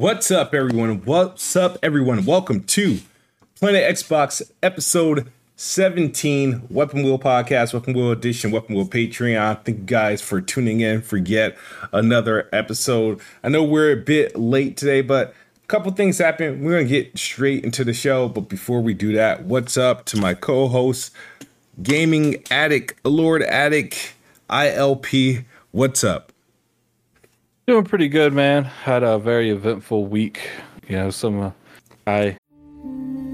What's up, everyone? What's up, everyone? Welcome to Planet Xbox episode 17 Weapon Wheel Podcast, Weapon Wheel Edition, Weapon Wheel Patreon. Thank you guys for tuning in for yet another episode. I know we're a bit late today, but a couple things happened. We're going to get straight into the show. But before we do that, what's up to my co host, Gaming Addict, Lord Addict, ILP? What's up? Doing pretty good, man. Had a very eventful week. You know, some uh, I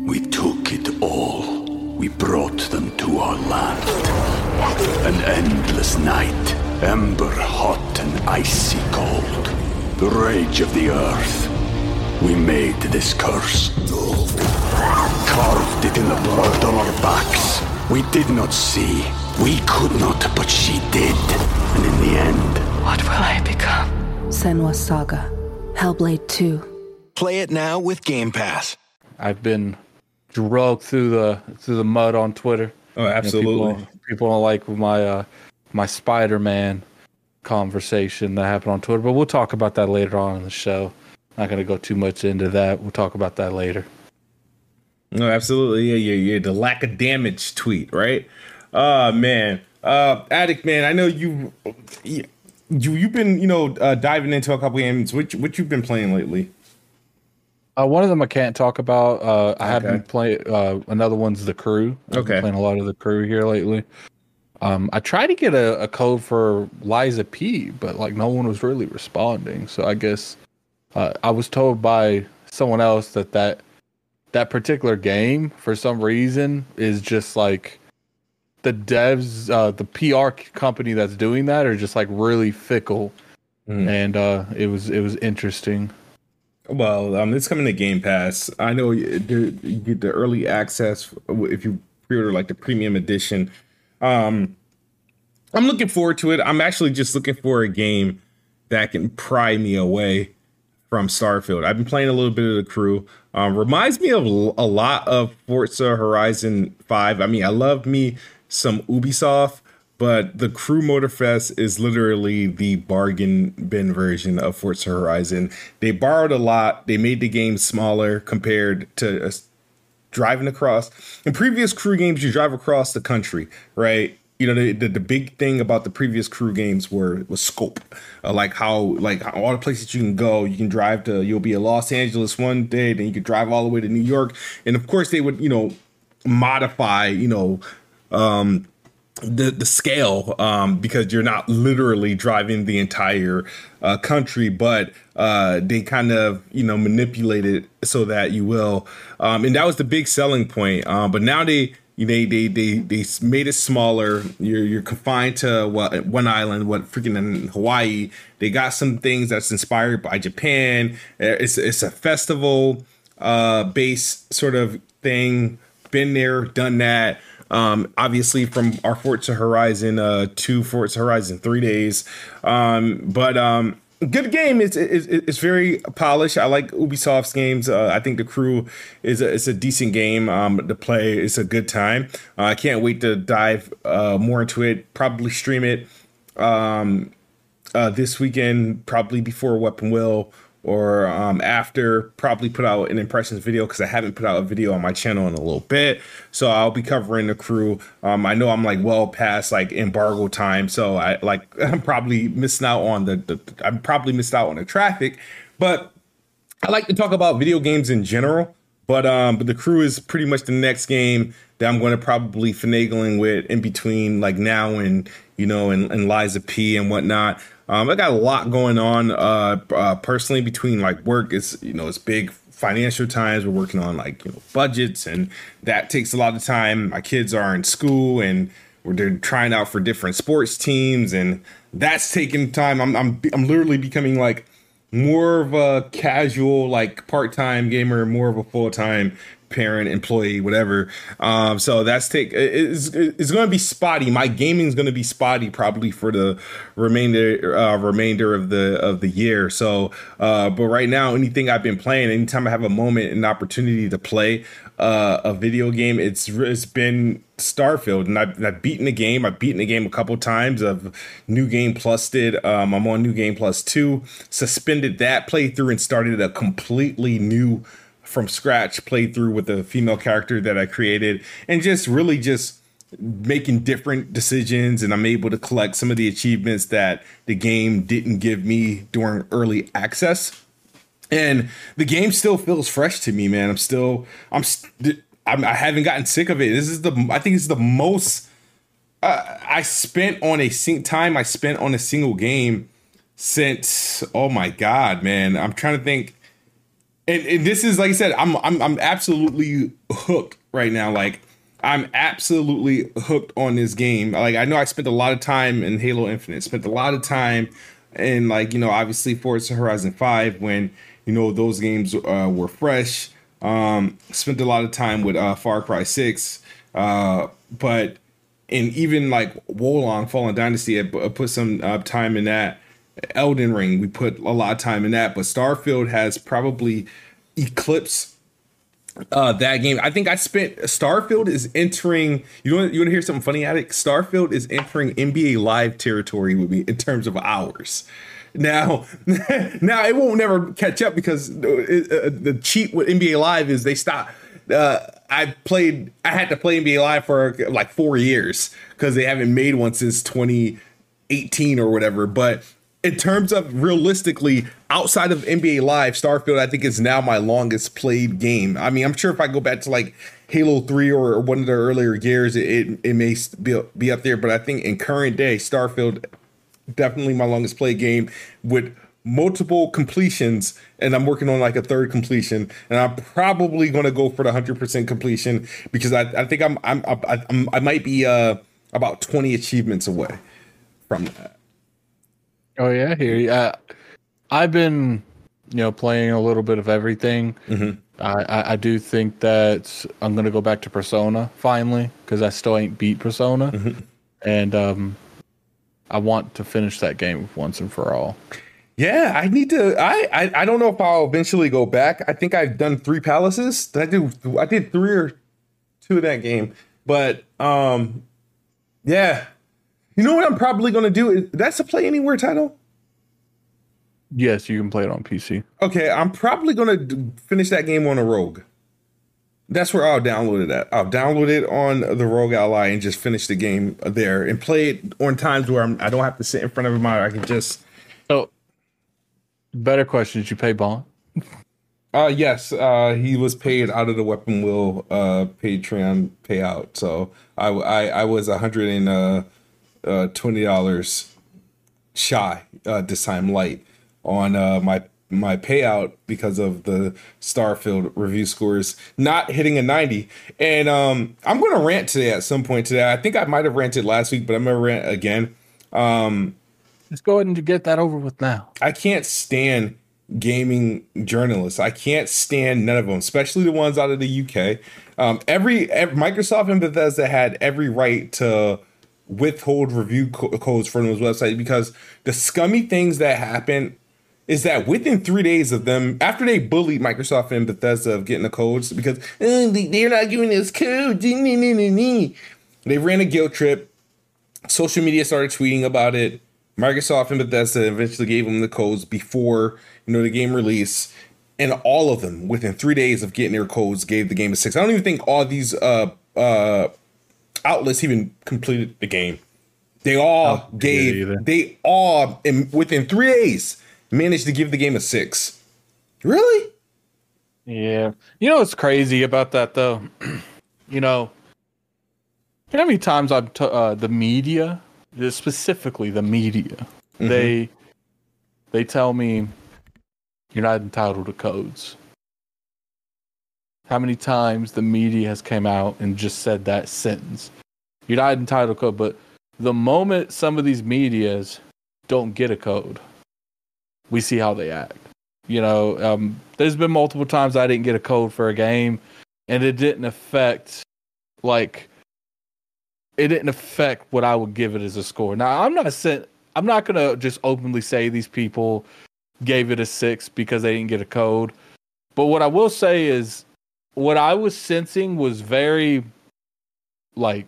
We took it all. We brought them to our land. An endless night, ember hot and icy cold. The rage of the earth. We made this curse. Carved it in the blood on our backs. We did not see. We could not, but she did. And in the end, What will I become? Senua Saga. Hellblade 2. Play it now with Game Pass. I've been drugged through the through the mud on Twitter. Oh, You know, absolutely. people, people don't like my uh, my Spider Man conversation that happened on Twitter, but we'll talk about that later on in the show. Not going to go too much into that. We'll talk about that later. No, absolutely. Yeah, yeah, yeah. The lack of damage tweet, right? Uh man. Uh Addict man, I know you you you've been, you know, uh, diving into a couple games. Which what you've been playing lately? Uh, one of them I can't talk about. Uh, I have Okay. been playing. Uh, another one's the crew. I've been Okay. playing a lot of the crew here lately. Um, I tried to get a, a code for Lies of P, but like no one was really responding. So I guess uh, I was told by someone else that that that particular game for some reason is just like the devs, uh, the PR company that's doing that are just like really fickle, Hmm. and uh, it was it was interesting. Well, um, it's coming to Game Pass. I know you the- get the early access if you pre-order like the premium edition. Um, I'm looking forward to it. I'm actually just looking for a game that can pry me away from Starfield. I've been playing a little bit of the crew. Um, reminds me of a lot of Forza Horizon 5. I mean, I love me some Ubisoft, but the Crew Motorfest is literally the bargain bin version of Forza Horizon. They borrowed a lot. They made the game smaller compared to uh, driving across. In previous crew games, you drive across the country, right? You know, the, the, the big thing about the previous crew games were was scope, uh, like how like how all the places you can go. You can drive to you'll be in Los Angeles one day, then you could drive all the way to New York, and of course they would you know modify you know um the the scale um because you're not literally driving the entire uh country but uh they kind of you know manipulate it so that you will. Um and that was the big selling point um but now they they they they they made it smaller. You're you're confined to what one island what freaking in hawaii. They got some things that's inspired by japan. Uh, it's it's a festival uh base sort of thing. Been there done that um obviously from our forza horizon uh to forza horizon three days. Um but um good game. It's it's, it's very polished. I like ubisoft's games. Uh, i think the crew is a, it's a decent game. Um to play it's a good time. Uh, i can't wait to dive uh more into it. Probably stream it um uh this weekend probably before weapon wheel or um, after probably put out an impressions video because I haven't put out a video on my channel in a little bit. So I'll be covering the crew. Um, I know I'm like well past like embargo time, so I like I'm probably missing out on the, the I'm probably missed out on the traffic, but I like to talk about video games in general. But um, but the crew is pretty much the next game that I'm going to probably finagling with in between like now and you know and, and Lies of P and whatnot. Um, I got a lot going on uh, uh, personally between like work. It's you know it's big financial times. We're working on like you know budgets and that takes a lot of time. My kids are in school and we're they're trying out for different sports teams and that's taking time. I'm I'm I'm literally becoming like more of a casual like part-time gamer more of a full-time parent, employee, whatever. Um, so that's take it's, it's going to be spotty. My gaming is going to be spotty probably for the remainder uh, remainder of the of the year. So, uh, but right now, anything I've been playing, anytime I have a moment and opportunity to play uh, a video game, it's it's been Starfield, and I've, I've beaten the game. I've beaten the game a couple times. Of New Game Plus did. Um, I'm on New Game Plus two. Suspended that playthrough and started a completely new from scratch playthrough with a female character that I created, and just really just making different decisions and I'm able to collect some of the achievements that the game didn't give me during early access. And the game still feels fresh to me, man. I'm still I'm, I'm I haven't gotten sick of it. This is the I think it's the most uh, I spent on a sync time I spent on a single game since oh my god, man. I'm trying to think and, and this is like I said, I'm I'm I'm absolutely hooked right now. Like I'm absolutely hooked on this game. Like I know I spent a lot of time in Halo Infinite, spent a lot of time in like you know obviously Forza Horizon Five when you know those games uh, were fresh. Um, spent a lot of time with uh, Far Cry Six, uh, but and even like Wo Long Fallen Dynasty, I put some uh, time in that. Elden Ring, we put a lot of time in that, but Starfield has probably eclipsed uh, that game. I think I spent Starfield is entering. You want you want to hear something funny at it? Starfield is entering NBA Live territory with me in terms of hours. Now, now it won't never catch up because it, uh, the cheat with NBA Live is they stop. Uh, I played. I had to play NBA Live for like four years because they haven't made one since 2018 or whatever. But in terms of realistically outside of NBA Live, Starfield I think is now my longest played game. I mean, I'm sure if I go back to like Halo 3 or one of the earlier years, it it may be, be up there, but I think in current day, Starfield definitely my longest played game with multiple completions and I'm working on like a third completion and I'm probably going to go for the 100% completion because I, I think I'm I'm, I'm I might be uh about 20 achievements away from that. Oh yeah, here. Uh, I've been, you know, playing a little bit of everything. Mm-hmm. I, I, I do think that I'm gonna go back to Persona finally because I still ain't beat Persona, mm-hmm. and um, I want to finish that game once and for all. Yeah, I need to. I, I I don't know if I'll eventually go back. I think I've done three palaces. Did I do? I did three or two of that game, but um, yeah, you know what I'm probably going to do? That's a play anywhere title. Yes, you can play it on PC. Okay, I'm probably going to finish that game on a Rogue. That's where I'll download it at. I'll download it on the ROG Ally and just finish the game there and play it on times where I'm, I do not have to sit in front of a monitor. I can just. So, better question: Did you pay Bond? Uh yes, uh he was paid out of the Weapon Wheel uh Patreon payout. So I I, I was a hundred and uh twenty dollars shy uh, this time light on uh, my my payout because of the Starfield review scores not hitting a 90. And um, I'm going to rant today at some point today. I think I might have ranted last week, but I'm going to rant again. Um, Let's go ahead and get that over with now. I can't stand gaming journalists. I can't stand none of them, especially the ones out of the UK. Um, every, every Microsoft and Bethesda had every right to withhold review co- codes from those websites because the scummy things that happen is that within three days of them, after they bullied Microsoft and Bethesda of getting the codes because oh, they're not giving us codes, they ran a guilt trip. Social media started tweeting about it. Microsoft and Bethesda eventually gave them the codes before you know the game release, and all of them within three days of getting their codes gave the game a six. I don't even think all these uh uh outlets even completed the game. They all gave. They all in, within three days managed to give the game a six. Really? Yeah. You know what's crazy about that though? you know, you know how many times I've t- uh, the media, specifically the media, mm-hmm. they they tell me you're not entitled to codes. How many times the media has came out and just said that sentence? You're not entitled code, but the moment some of these medias don't get a code, we see how they act. You know, um, there's been multiple times I didn't get a code for a game, and it didn't affect like it didn't affect what I would give it as a score. Now I'm not sent I'm not gonna just openly say these people gave it a six because they didn't get a code. But what I will say is what I was sensing was very like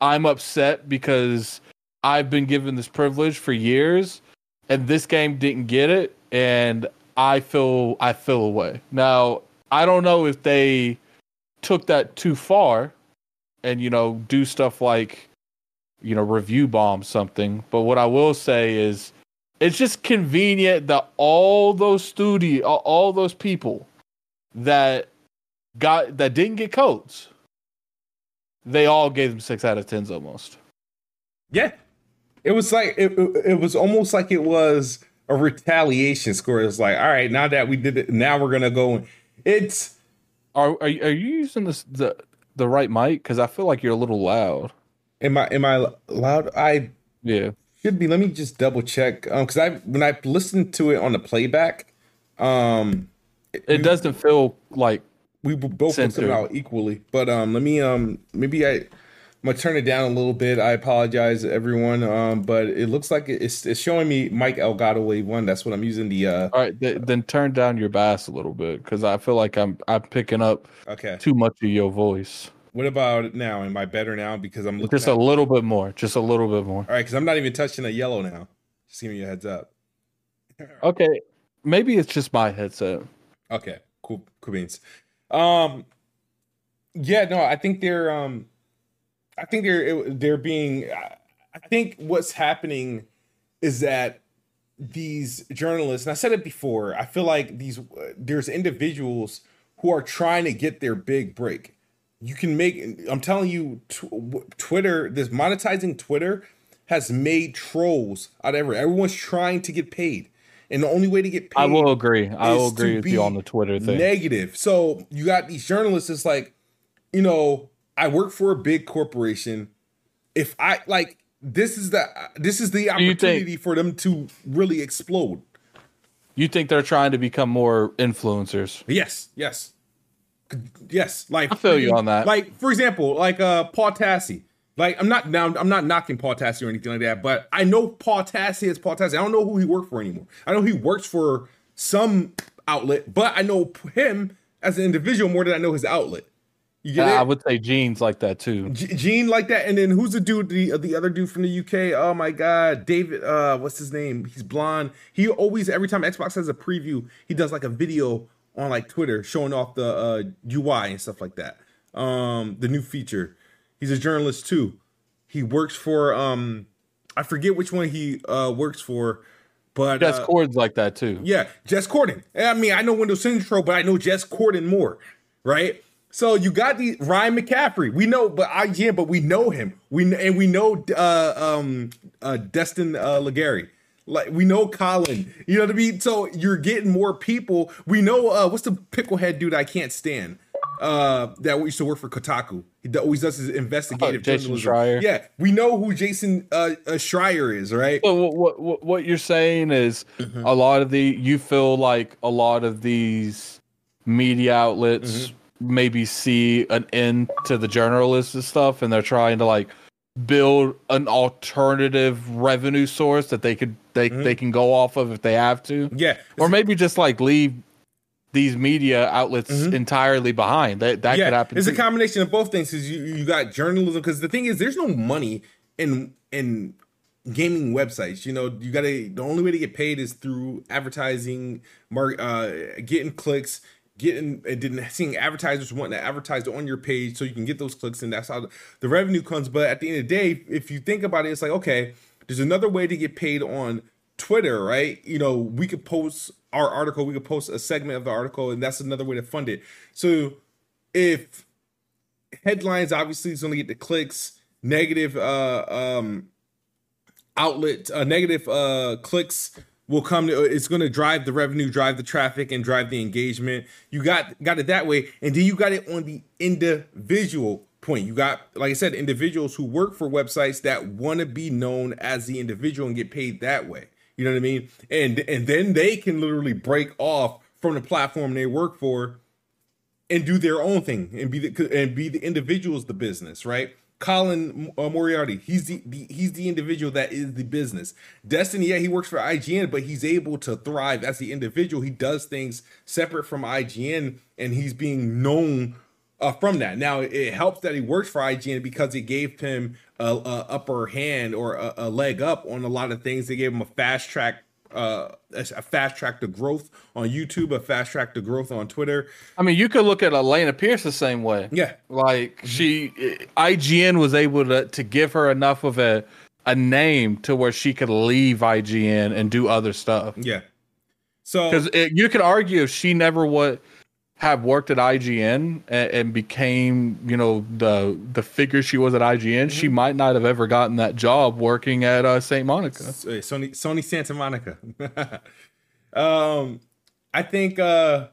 I'm upset because I've been given this privilege for years and this game didn't get it and I feel I feel away. Now, I don't know if they took that too far and you know do stuff like you know review bomb something, but what I will say is it's just convenient that all those studio all those people that got that didn't get codes they all gave them 6 out of 10s almost. Yeah. It was like it, it, it was almost like it was a retaliation score. It's like, all right, now that we did it, now we're gonna go. It's Are are, you- are you using this the the right mic cuz I feel like you're a little loud. am I am I loud? I Yeah. should be. Let me just double check. Um, because I when I listened to it on the playback, um, It doesn't feel like we both put them out equally. But um, let me um, maybe I. I'm gonna turn it down a little bit. I apologize, everyone. Um, but it looks like it's it's showing me Mike Elgato Wave One. That's what I'm using. The uh, All right, th- then turn down your bass a little bit because I feel like I'm I'm picking up okay. too much of your voice. What about now? Am I better now? Because I'm looking. Just a little bit more, just a little bit more. all right, because I'm not even touching a yellow now. Just giving you a heads up. Okay, maybe it's just my headset. Okay, cool, cool beans. Um, yeah, no, I think they're um, I think they're they're being. I think what's happening is that these journalists, and I said it before, I feel like these there's individuals who are trying to get their big break. You can make. I'm telling you, Twitter, this monetizing Twitter has made trolls out of everyone. Everyone's trying to get paid, and the only way to get paid I will agree. I will agree with you on the Twitter thing. Negative. So you got these journalists. It's like, you know, I work for a big corporation. If I like, this is the this is the you think- opportunity for them to really explode. you think they're trying to become more influencers? Yes, yes, yes. Like I feel you on that. Like for example, like uh Paul Tassi. Like I'm not now I'm not knocking Paul Tassi or anything like that, but I know Paul Tassi is Paul Tassi. I don't know who he worked for anymore. I know he works for some outlet, but I know him as an individual more than I know his outlet. You get I would say jeans like that too. G- Gene like that, and then who's the dude? The the other dude from the UK. Oh my god, David. Uh, what's his name? He's blonde. He always every time Xbox has a preview, he does like a video on like Twitter showing off the uh, UI and stuff like that. Um, the new feature. He's a journalist too. He works for um, I forget which one he uh works for, but Jess uh, Cord's like that too. yeah, Jess Corden. I mean, I know Windows Central, but I know Jess Corden more, right? So you got the Ryan McCaffrey. We know, but I yeah, but we know him. We and we know uh um uh Destin uh Legarie. Like we know Colin. You know what I mean? So you're getting more people. We know uh what's the picklehead dude I can't stand? Uh that we used to work for Kotaku. He always does his investigative Oh, Jason journalism. Schreier. Yeah, we know who Jason uh, uh Schreier is, right? So what, what what what you're saying is Mm-hmm. a lot of the you feel like a lot of these media outlets Mm-hmm. maybe see an end to the journalists and stuff, and they're trying to like build an alternative revenue source that they could they Mm-hmm. they can go off of if they have to, Yeah. or maybe just like leave these media outlets entirely behind. That that could happen. Mm-hmm. It's a combination of both things because you, you got journalism. Because the thing is, there's no money in in gaming websites. You know, you got to the only way to get paid is through advertising, mark, uh, getting clicks, getting and then seeing advertisers wanting to advertise on your page so you can get those clicks, and that's how the revenue comes. But at the end of the day, if you think about it, it's like okay, there's another way to get paid on Twitter, right? You know, we could post our article, we could post a segment of the article, and that's another way to fund it. So if headlines obviously is going to get the clicks, negative uh um outlet uh, negative uh clicks will come to it's going to drive the revenue drive the traffic and drive the engagement. You got got it that way and then you got it on the individual point. You got like i said individuals who work for websites that want to be known as the individual and get paid that way you know what i mean and and then they can literally break off from the platform they work for and do their own thing and be the and be the individuals the business, right? Colin uh, Moriarty, he's the, the he's the individual that is the business. Destiny, yeah, he works for IGN, but he's able to thrive as the individual. He does things separate from IGN, and he's being known uh, from that. Now it helps that he works for IGN because it gave him a, a upper hand or a, a, leg up on a lot of things. They gave him a fast track, uh, a fast track to growth on YouTube, a fast track to growth on Twitter. I mean, you could look at Alanah Pearce the same way. Yeah, like she, IGN was able to to give her enough of a a name to where she could leave IGN and do other stuff. Yeah. So because you could argue if she never would have worked at IGN and, and, became, you know, the the figure she was at IGN, mm-hmm. she might not have ever gotten that job working at uh, Saint Monica. Sony Sony Santa Monica. um, I think, uh,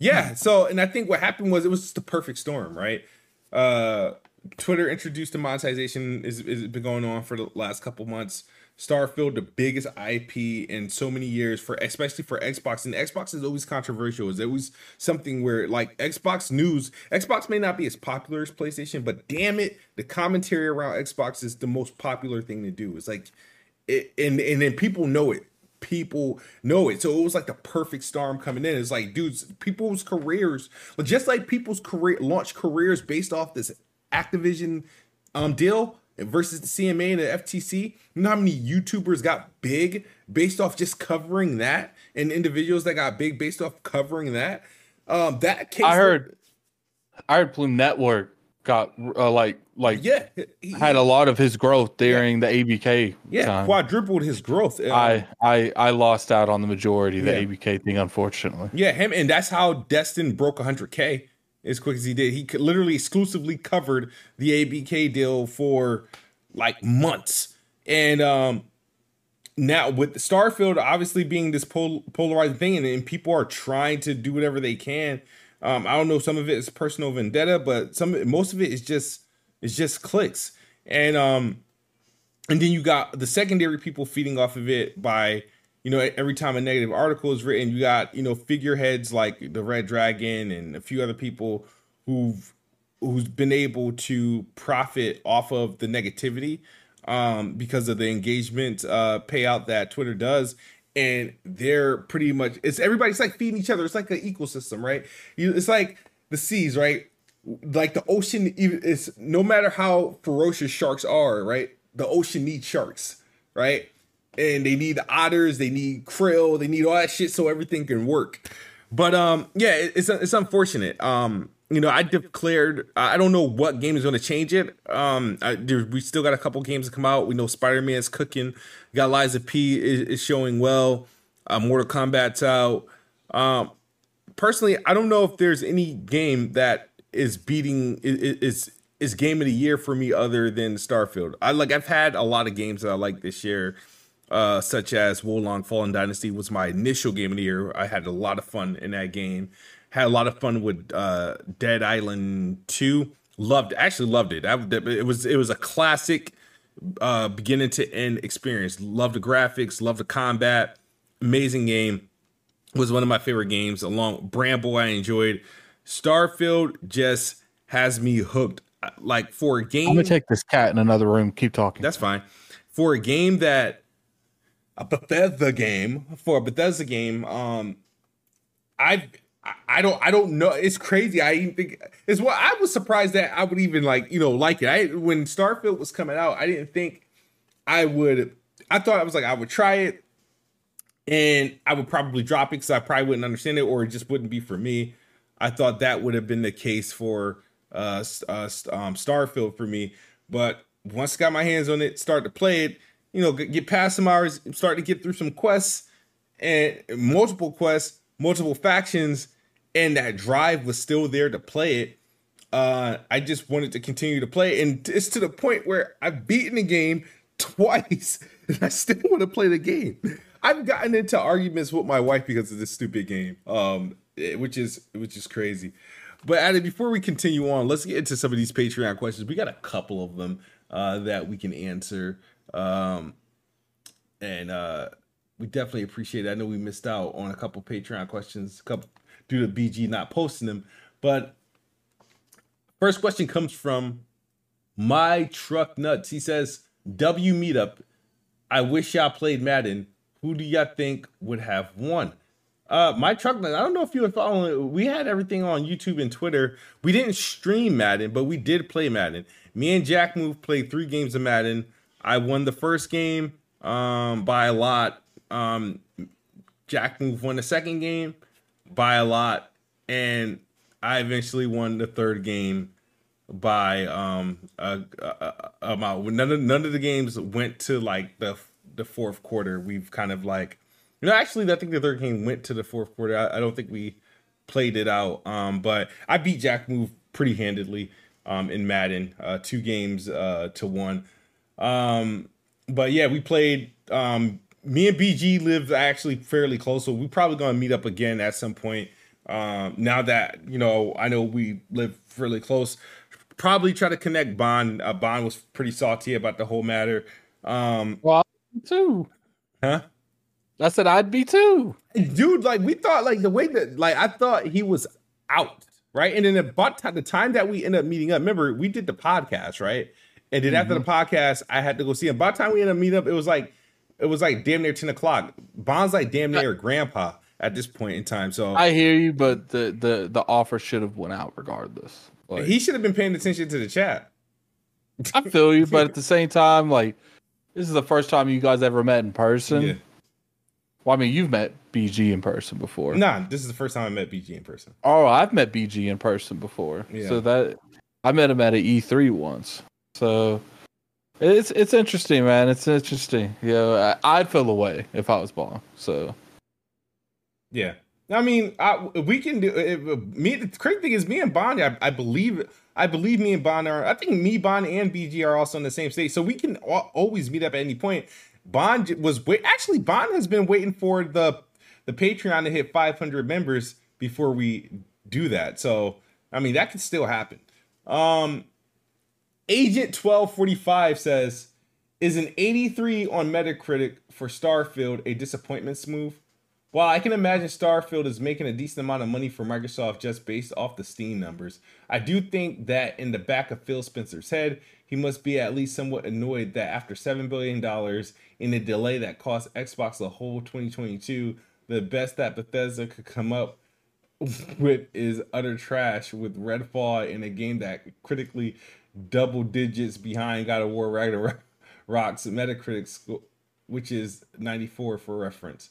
yeah. So, and I think what happened was it was just a perfect storm, right? Uh, Twitter introduced the monetization is is been going on for the last couple months. Starfield, the biggest IP in so many years for especially for Xbox. And Xbox is always controversial. It's always something where like Xbox news, Xbox may not be as popular as PlayStation, but damn it, the commentary around Xbox is the most popular thing to do. It's like it, and and then people know it. People know it. So it was like the perfect storm coming in. It's like, dudes, people's careers, just like people's career launch careers based off this Activision um deal versus the CMA and the FTC. You know how many YouTubers got big based off just covering that, and individuals that got big based off covering that. Um, that case. I heard. I heard Plume Network got uh, like like yeah he, had a lot of his growth during yeah. the ABK. Yeah, time. quadrupled his growth. Um, I I I lost out on the majority of the. ABK thing, unfortunately. Yeah, him and that's how Destin broke 100k as quick as he did. He literally exclusively covered the ABK deal for like months. And um now with Starfield obviously being this pol- polarizing thing, and, and, people are trying to do whatever they can. Um, I don't know. Some of it is personal vendetta, but some most of it is just it's just clicks. And um, and then you got the secondary people feeding off of it by you know, every time a negative article is written, you got, you know, figureheads like the Red Dragon and a few other people who've who's been able to profit off of the negativity um, because of the engagement uh, payout that Twitter does. And they're pretty much it's everybody's like feeding each other. It's like an ecosystem, right? You, it's like the seas, right? Like the ocean is no matter how ferocious sharks are, right? The ocean needs sharks, right? And they need otters, they need krill, they need all that shit so everything can work. But um, yeah, it's it's unfortunate. Um, you know, I declared I don't know what game is going to change it. Um, I, there, we still got a couple games to come out. We know Spider Man's cooking. We got Lies of P is, is showing well. Uh, Mortal Kombat's out. Um, personally, I don't know if there's any game that is beating is is, is game of the year for me other than Starfield. I like I've had a lot of games that I like this year uh, such as Wo Long Fallen Dynasty was my initial game of the year. I had a lot of fun in that game. Had a lot of fun with uh, Dead Island 2. Loved, actually loved it. I, it was it was a classic uh, beginning to end experience. Loved the graphics, loved the combat. Amazing game. Was one of my favorite games. Along Bramble, I enjoyed. Starfield just has me hooked. Like for a game, I'm gonna take this cat in another room. Keep talking. That's fine. For a game that a Bethesda game for a Bethesda game. Um, I I don't I don't know. It's crazy. I even think it's what I was surprised that I would even like you know like it. I when Starfield was coming out, I didn't think I would. I thought I was like I would try it, and I would probably drop it because I probably wouldn't understand it or it just wouldn't be for me. I thought that would have been the case for uh, uh um, Starfield for me, but once I got my hands on it, started to play it you know, get past some hours, start to get through some quests and multiple quests, multiple factions, and that drive was still there to play it. Uh, I just wanted to continue to play, and it's to the point where I've beaten the game twice, and I still want to play the game. I've gotten into arguments with my wife because of this stupid game, um, eh, which is which is crazy. But Adam, before we continue on, let's get into some of these Patreon questions. We got a couple of them uh, that we can answer. Um, and uh, we definitely appreciate it. I know we missed out on a couple Patreon questions, couple due to BG not posting them. But first question comes from my truck nuts. He says, "W meetup. I wish y'all played Madden. Who do y'all think would have won?" Uh, my truck nuts. I don't know if you were following. We had everything on YouTube and Twitter. We didn't stream Madden, but we did play Madden. Me and Jack Move played three games of Madden. I won the first game um, by a lot. Um, Jack Move won the second game by a lot, and I eventually won the third game by um a, a, a amount. None of none of the games went to like the the fourth quarter. We've kind of like, you know, actually, I think the third game went to the fourth quarter. I, I don't think we played it out. Um, but I beat Jack Move pretty handedly um in Madden, uh, two games uh to one. Um, but yeah, we played. Um, me and BG live actually fairly close, so we're probably gonna meet up again at some point. Um, now that you know, I know we live fairly close. Probably try to connect Bond. Uh, Bond was pretty salty about the whole matter. Um, Well, too. huh? I said I'd be too. dude like we thought like the way that like i thought he was out right and then about t- the time that we ended up meeting up remember we did the podcast right and then after the mm-hmm. podcast i had to go see him by the time we ended up meeting up it was like it was like damn near 10 o'clock bond's like damn near grandpa at this point in time so I hear you, but the the the offer should have went out regardless. Like, he should have been paying attention to the chat I feel you, but at the same time, like this is the first time you guys ever met in person. yeah Well, I mean, you've met BG in person before. nah this is the first time i met bg in person Oh, I've met BG in person before. Yeah. So that I met him at an E3 once. So it's it's interesting, man. It's interesting. Yeah, I, I'd feel away if I was Bond. So Yeah, I mean, I, we can do. If, me, the crazy thing is, me and Bond, I, I believe, I believe me and Bond are. I think me, Bond, and BG are also in the same state, so we can al- always meet up at any point. Bond was wait. Actually, Bond has been waiting for the the Patreon to hit 500 members before we do that. So, I mean, that could still happen. Um, Agent 1245 says, "Is an 83 on Metacritic for Starfield a disappointment move?" Well, I can imagine Starfield is making a decent amount of money for Microsoft just based off the Steam numbers, I do think that in the back of Phil Spencer's head, he must be at least somewhat annoyed that after $7 billion in a delay that cost Xbox the whole 2022, the best that Bethesda could come up with is utter trash with Redfall in a game that critically double digits behind God of War Ragnarok's Metacritic score, which is 94 for reference.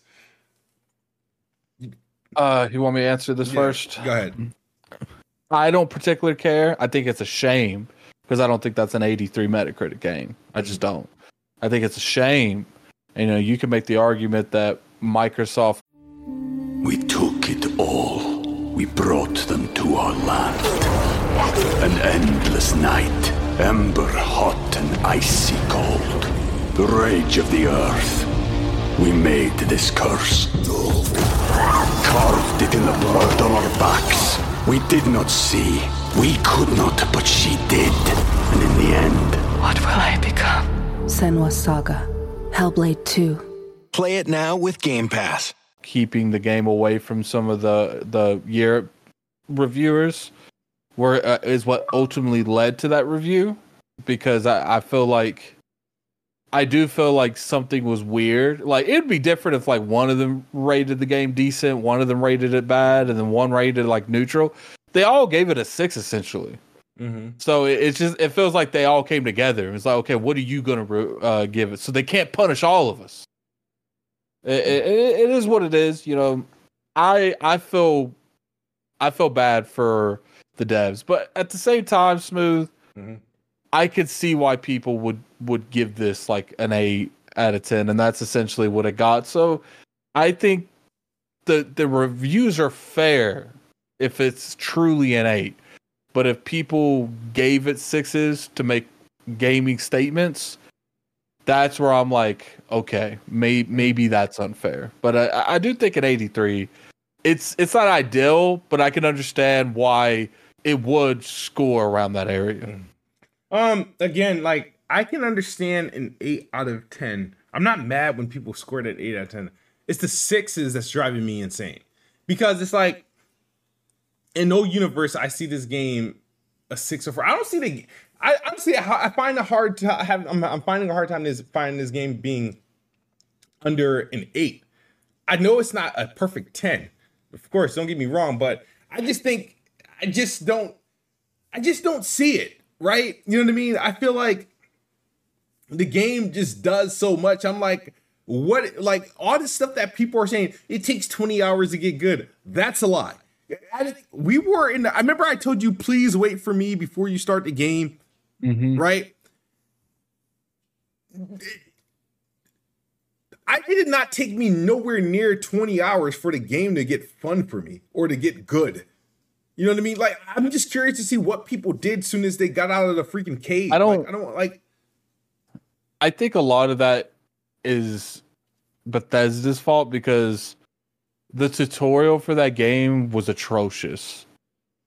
uh you want me to answer this first? Go ahead. I don't particularly care. I think it's a shame because I don't think that's an 83 Metacritic game. I just don't. I think it's a shame. You know, you can make the argument that Microsoft We took it all. We brought them to our land. An endless night, ember hot and icy cold. The rage of the earth. We made this curse. Carved it in the blood on our backs. We did not see. We could not, but she did. And in the end, What will I become? Senua Saga. Hellblade 2. Play it now with Game Pass. keeping the game away from some of the the Europe reviewers were uh, is what ultimately led to that review because I, I feel like I do feel like something was weird. Like it'd be different if like one of them rated the game decent, one of them rated it bad, and then one rated like neutral. They all gave it a six essentially. Mm-hmm. So it, it's just it feels like they all came together. It's like okay, what are you gonna uh, give it? So they can't punish all of us. It, it, it is what it is. You know, I I feel I feel bad for the devs, but at the same time, smooth. Mhm. I could see why people would would give this like an eight out of ten, and that's essentially what it got. So I think the the reviews are fair if it's truly an eight. But if people gave it sixes to make gaming statements, that's where I'm like, okay, may, maybe that's unfair. But I, I do think at 83, it's it's not ideal, but I can understand why it would score around that area. Um, again, like I can understand an eight out of ten. I'm not mad when people scored at eight out of ten. It's the sixes that's driving me insane because it's like in no universe I see this game a six or four. I don't see the. I honestly I find a hard to have. I'm, I'm finding a hard time is finding this game being under an eight. I know it's not a perfect ten, of course. Don't get me wrong, but I just think I just don't. I just don't see it right. You know what I mean? I feel like the game just does so much. I'm like, what? Like all the stuff that people are saying, it takes 20 hours to get good. That's a lie. we were in. The, I remember I told you, please wait for me before you start the game. Mm-hmm. Right. I it did not take me nowhere near 20 hours for the game to get fun for me or to get good. You know what I mean? Like I'm just curious to see what people did soon as they got out of the freaking cave. I don't like, I don't like I think a lot of that is Bethesda's fault because the tutorial for that game was atrocious.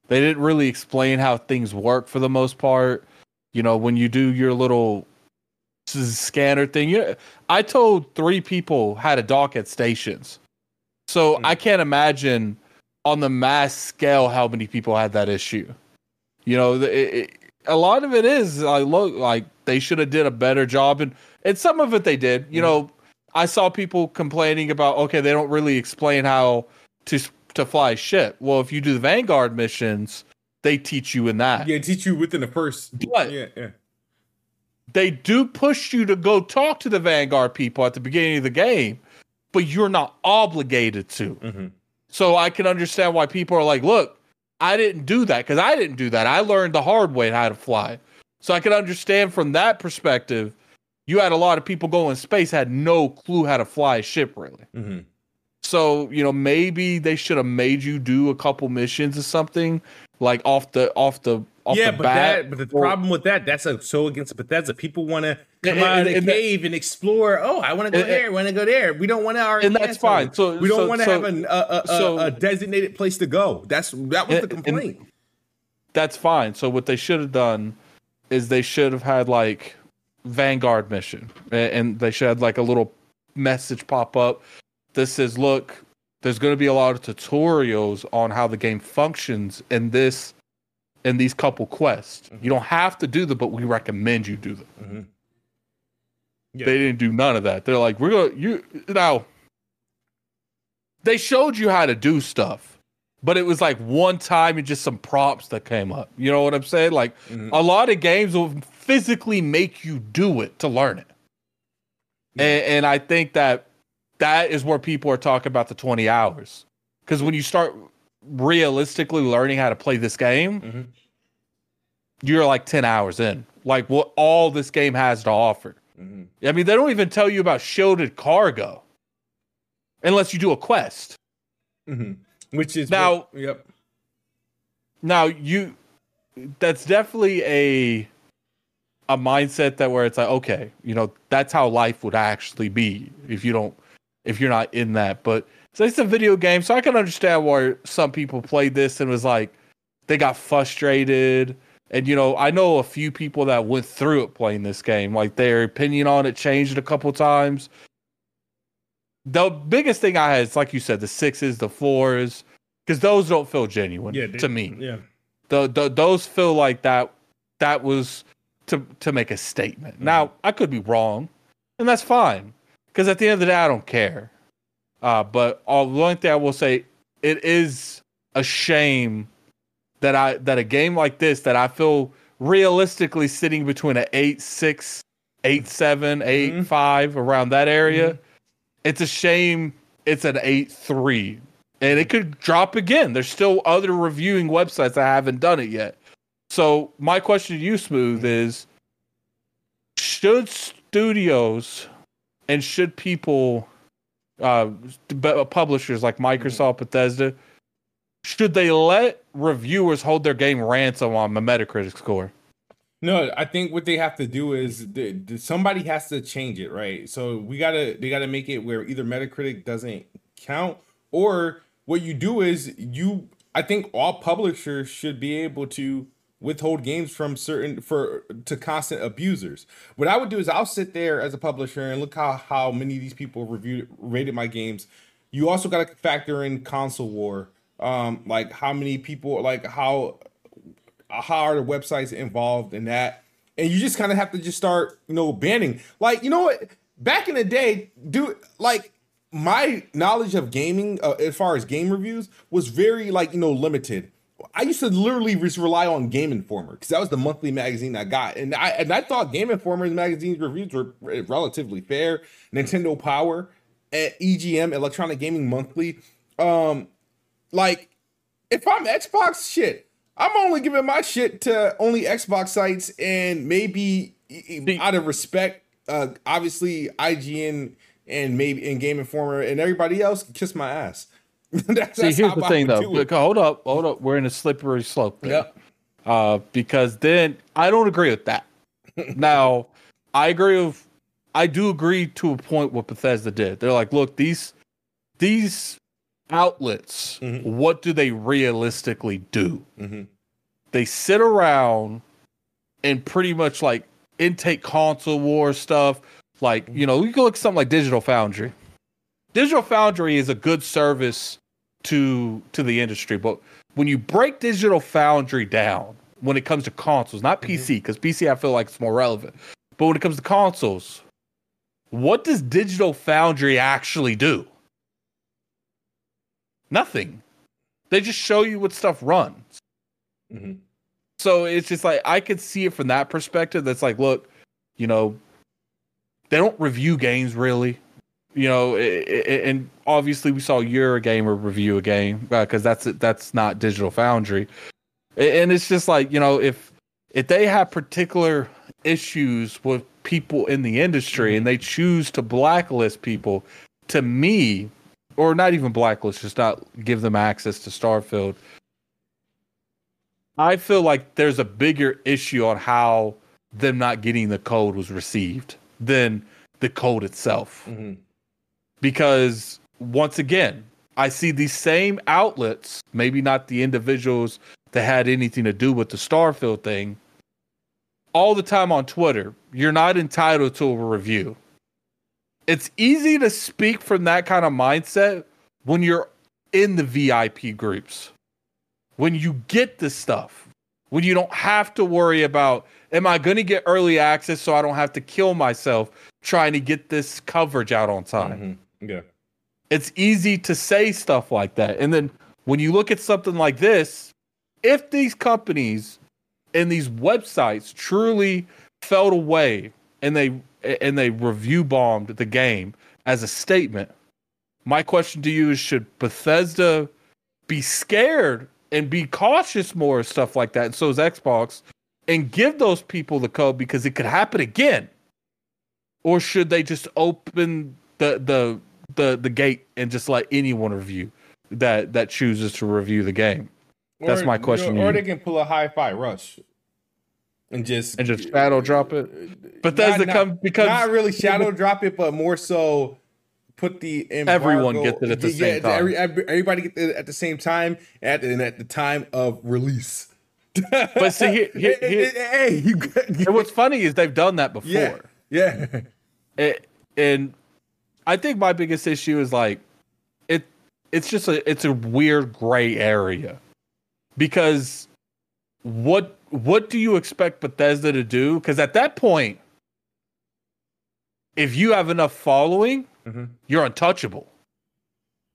They didn't really explain how things work for the most part. You know, when you do your little scanner thing, you, know, I told three people how to dock at stations. So mm. I can't imagine on the mass scale how many people had that issue. You know, it, it, a lot of it is I look like they should have did a better job, and and some of it they did. You mm. know, I saw people complaining about okay, they don't really explain how to to fly ship. Well, if you do the Vanguard missions, they teach you in that. Yeah, teach you within the first. But yeah, yeah. They do push you to go talk to the Vanguard people at the beginning of the game, but you're not obligated to. Mm-hmm. So I can understand why people are like, look, I didn't do that because I didn't do that. I learned the hard way how to fly. So I can understand from that perspective. You had a lot of people go in space had no clue how to fly a ship really. Mm-hmm. So you know maybe they should have made you do a couple missions or something like off the off the yeah, but that, but the or, problem with that, that's a, so against Bethesda. People want to come and, out of the and cave and explore. Oh, I want to go and, there. Want to go there. We don't want to. And that's fine. So we don't so, want to so, have a, a, a, so, a, designated place to go. That's that was the complaint. that's fine. So what they should have done is they should have had like Vanguard mission, and they should have like a little message pop up that says, "Look, there's going to be a lot of tutorials on how the game functions in this." In these couple quests. Mm-hmm. You don't have to do them, but we recommend you do them. Mm-hmm. Yeah. They didn't do none of that. They're like, we're gonna you now. They showed you how to do stuff, but it was like one time and just some prompts that came up. You know what I'm saying? Like mm-hmm. a lot of games will physically make you do it to learn it. And, and I think that that is where people are talking about the 20 hours. Because when you start realistically learning how to play this game, mm-hmm. you're like 10 hours in. Like what all this game has to offer. Mm-hmm. I mean, they don't even tell you about shielded cargo unless you do a quest. Mm-hmm. Which is now, what, yep. Now you, that's definitely a a mindset that where it's like, okay, you know, that's how life would actually be if you don't, if you're not in that. But so it's a video game, so I can understand why some people played this and was like they got frustrated. And you know, I know a few people that went through it playing this game. Like their opinion on it changed a couple times. The biggest thing I had is like you said, the sixes, the fours, because those don't feel genuine yeah, to me. Yeah. The, the those feel like that that was to to make a statement. Mm-hmm. Now I could be wrong, and that's fine. Because at the end of the day, I don't care. Uh, but all, the only thing I will say, it is a shame that I that a game like this that I feel realistically sitting between an eight six, eight seven, eight mm-hmm. five around that area. Mm-hmm. It's a shame it's an eight three, and it could drop again. There's still other reviewing websites that haven't done it yet. So my question to you, Smooth, is: Should studios and should people uh, publishers like Microsoft, Bethesda, should they let reviewers hold their game ransom on the Metacritic score? No, I think what they have to do is somebody has to change it, right? So we gotta they gotta make it where either Metacritic doesn't count, or what you do is you. I think all publishers should be able to withhold games from certain for to constant abusers. What I would do is I'll sit there as a publisher and look how how many of these people reviewed rated my games. You also got to factor in console war um, like how many people, like how how are the websites involved in that, and you just kind of have to just start, you know, banning. Like you know what, back in the day, do like my knowledge of gaming uh, as far as game reviews was very like you know limited. I used to literally just rely on Game Informer because that was the monthly magazine I got, and I and I thought Game Informer's magazine's reviews were relatively fair. Nintendo Power, EGM, Electronic Gaming Monthly, um, like if I'm Xbox, shit, I'm only giving my shit to only Xbox sites, and maybe out of respect, uh, obviously IGN and maybe and Game Informer and everybody else kiss my ass. that's, See, here's the thing, though. Look, hold up, hold up. We're in a slippery slope. Yeah. Uh, because then I don't agree with that. now, I agree with. I do agree to a point what Bethesda did. They're like, look, these these outlets, mm-hmm. what do they realistically do? Mm-hmm. They sit around and pretty much like intake console war stuff. Like, you know, you can look at something like Digital Foundry. Digital Foundry is a good service to to the industry, but when you break Digital Foundry down, when it comes to consoles, not PC, because mm-hmm. PC I feel like it's more relevant, but when it comes to consoles, what does Digital Foundry actually do? Nothing. They just show you what stuff runs. Mm-hmm. So it's just like I could see it from that perspective. That's like, look, you know, they don't review games really you know, and obviously we saw Eurogamer review a game because uh, that's that's not Digital Foundry, and it's just like you know if if they have particular issues with people in the industry and they choose to blacklist people, to me, or not even blacklist, just not give them access to Starfield. I feel like there's a bigger issue on how them not getting the code was received than the code itself. Mm-hmm because once again, I see these same outlets, maybe not the individuals that had anything to do with the Starfield thing, all the time on Twitter. You're not entitled to a review. It's easy to speak from that kind of mindset when you're in the VIP groups. When you get the stuff, when you don't have to worry about, am I going to get early access so I don't have to kill myself trying to get this coverage out on time? Mm-hmm. Yeah. It's easy to say stuff like that. And then when you look at something like this, if these companies and these websites truly felt away and they and they review bombed the game as a statement, my question to you is should Bethesda be scared and be cautious more of stuff like that and so is Xbox and give those people the code because it could happen again? Or should they just open the the the the gate and just let anyone review that that chooses to review the game. That's my question. You know, or they can pull a hi-fi rush and just and just shadow drop it. But that's the come because not really shadow drop it, but more so put the embargo, everyone gets it at the same time. Every, everybody get it at the same time at and at the time of release. but see, here, here, here, hey, you, and what's funny is they've done that before. Yeah, yeah. It, and I think my biggest issue is like it it's just a it's a weird gray area. Because what what do you expect Bethesda to do? Because at that point, if you have enough following, mm-hmm. you're untouchable.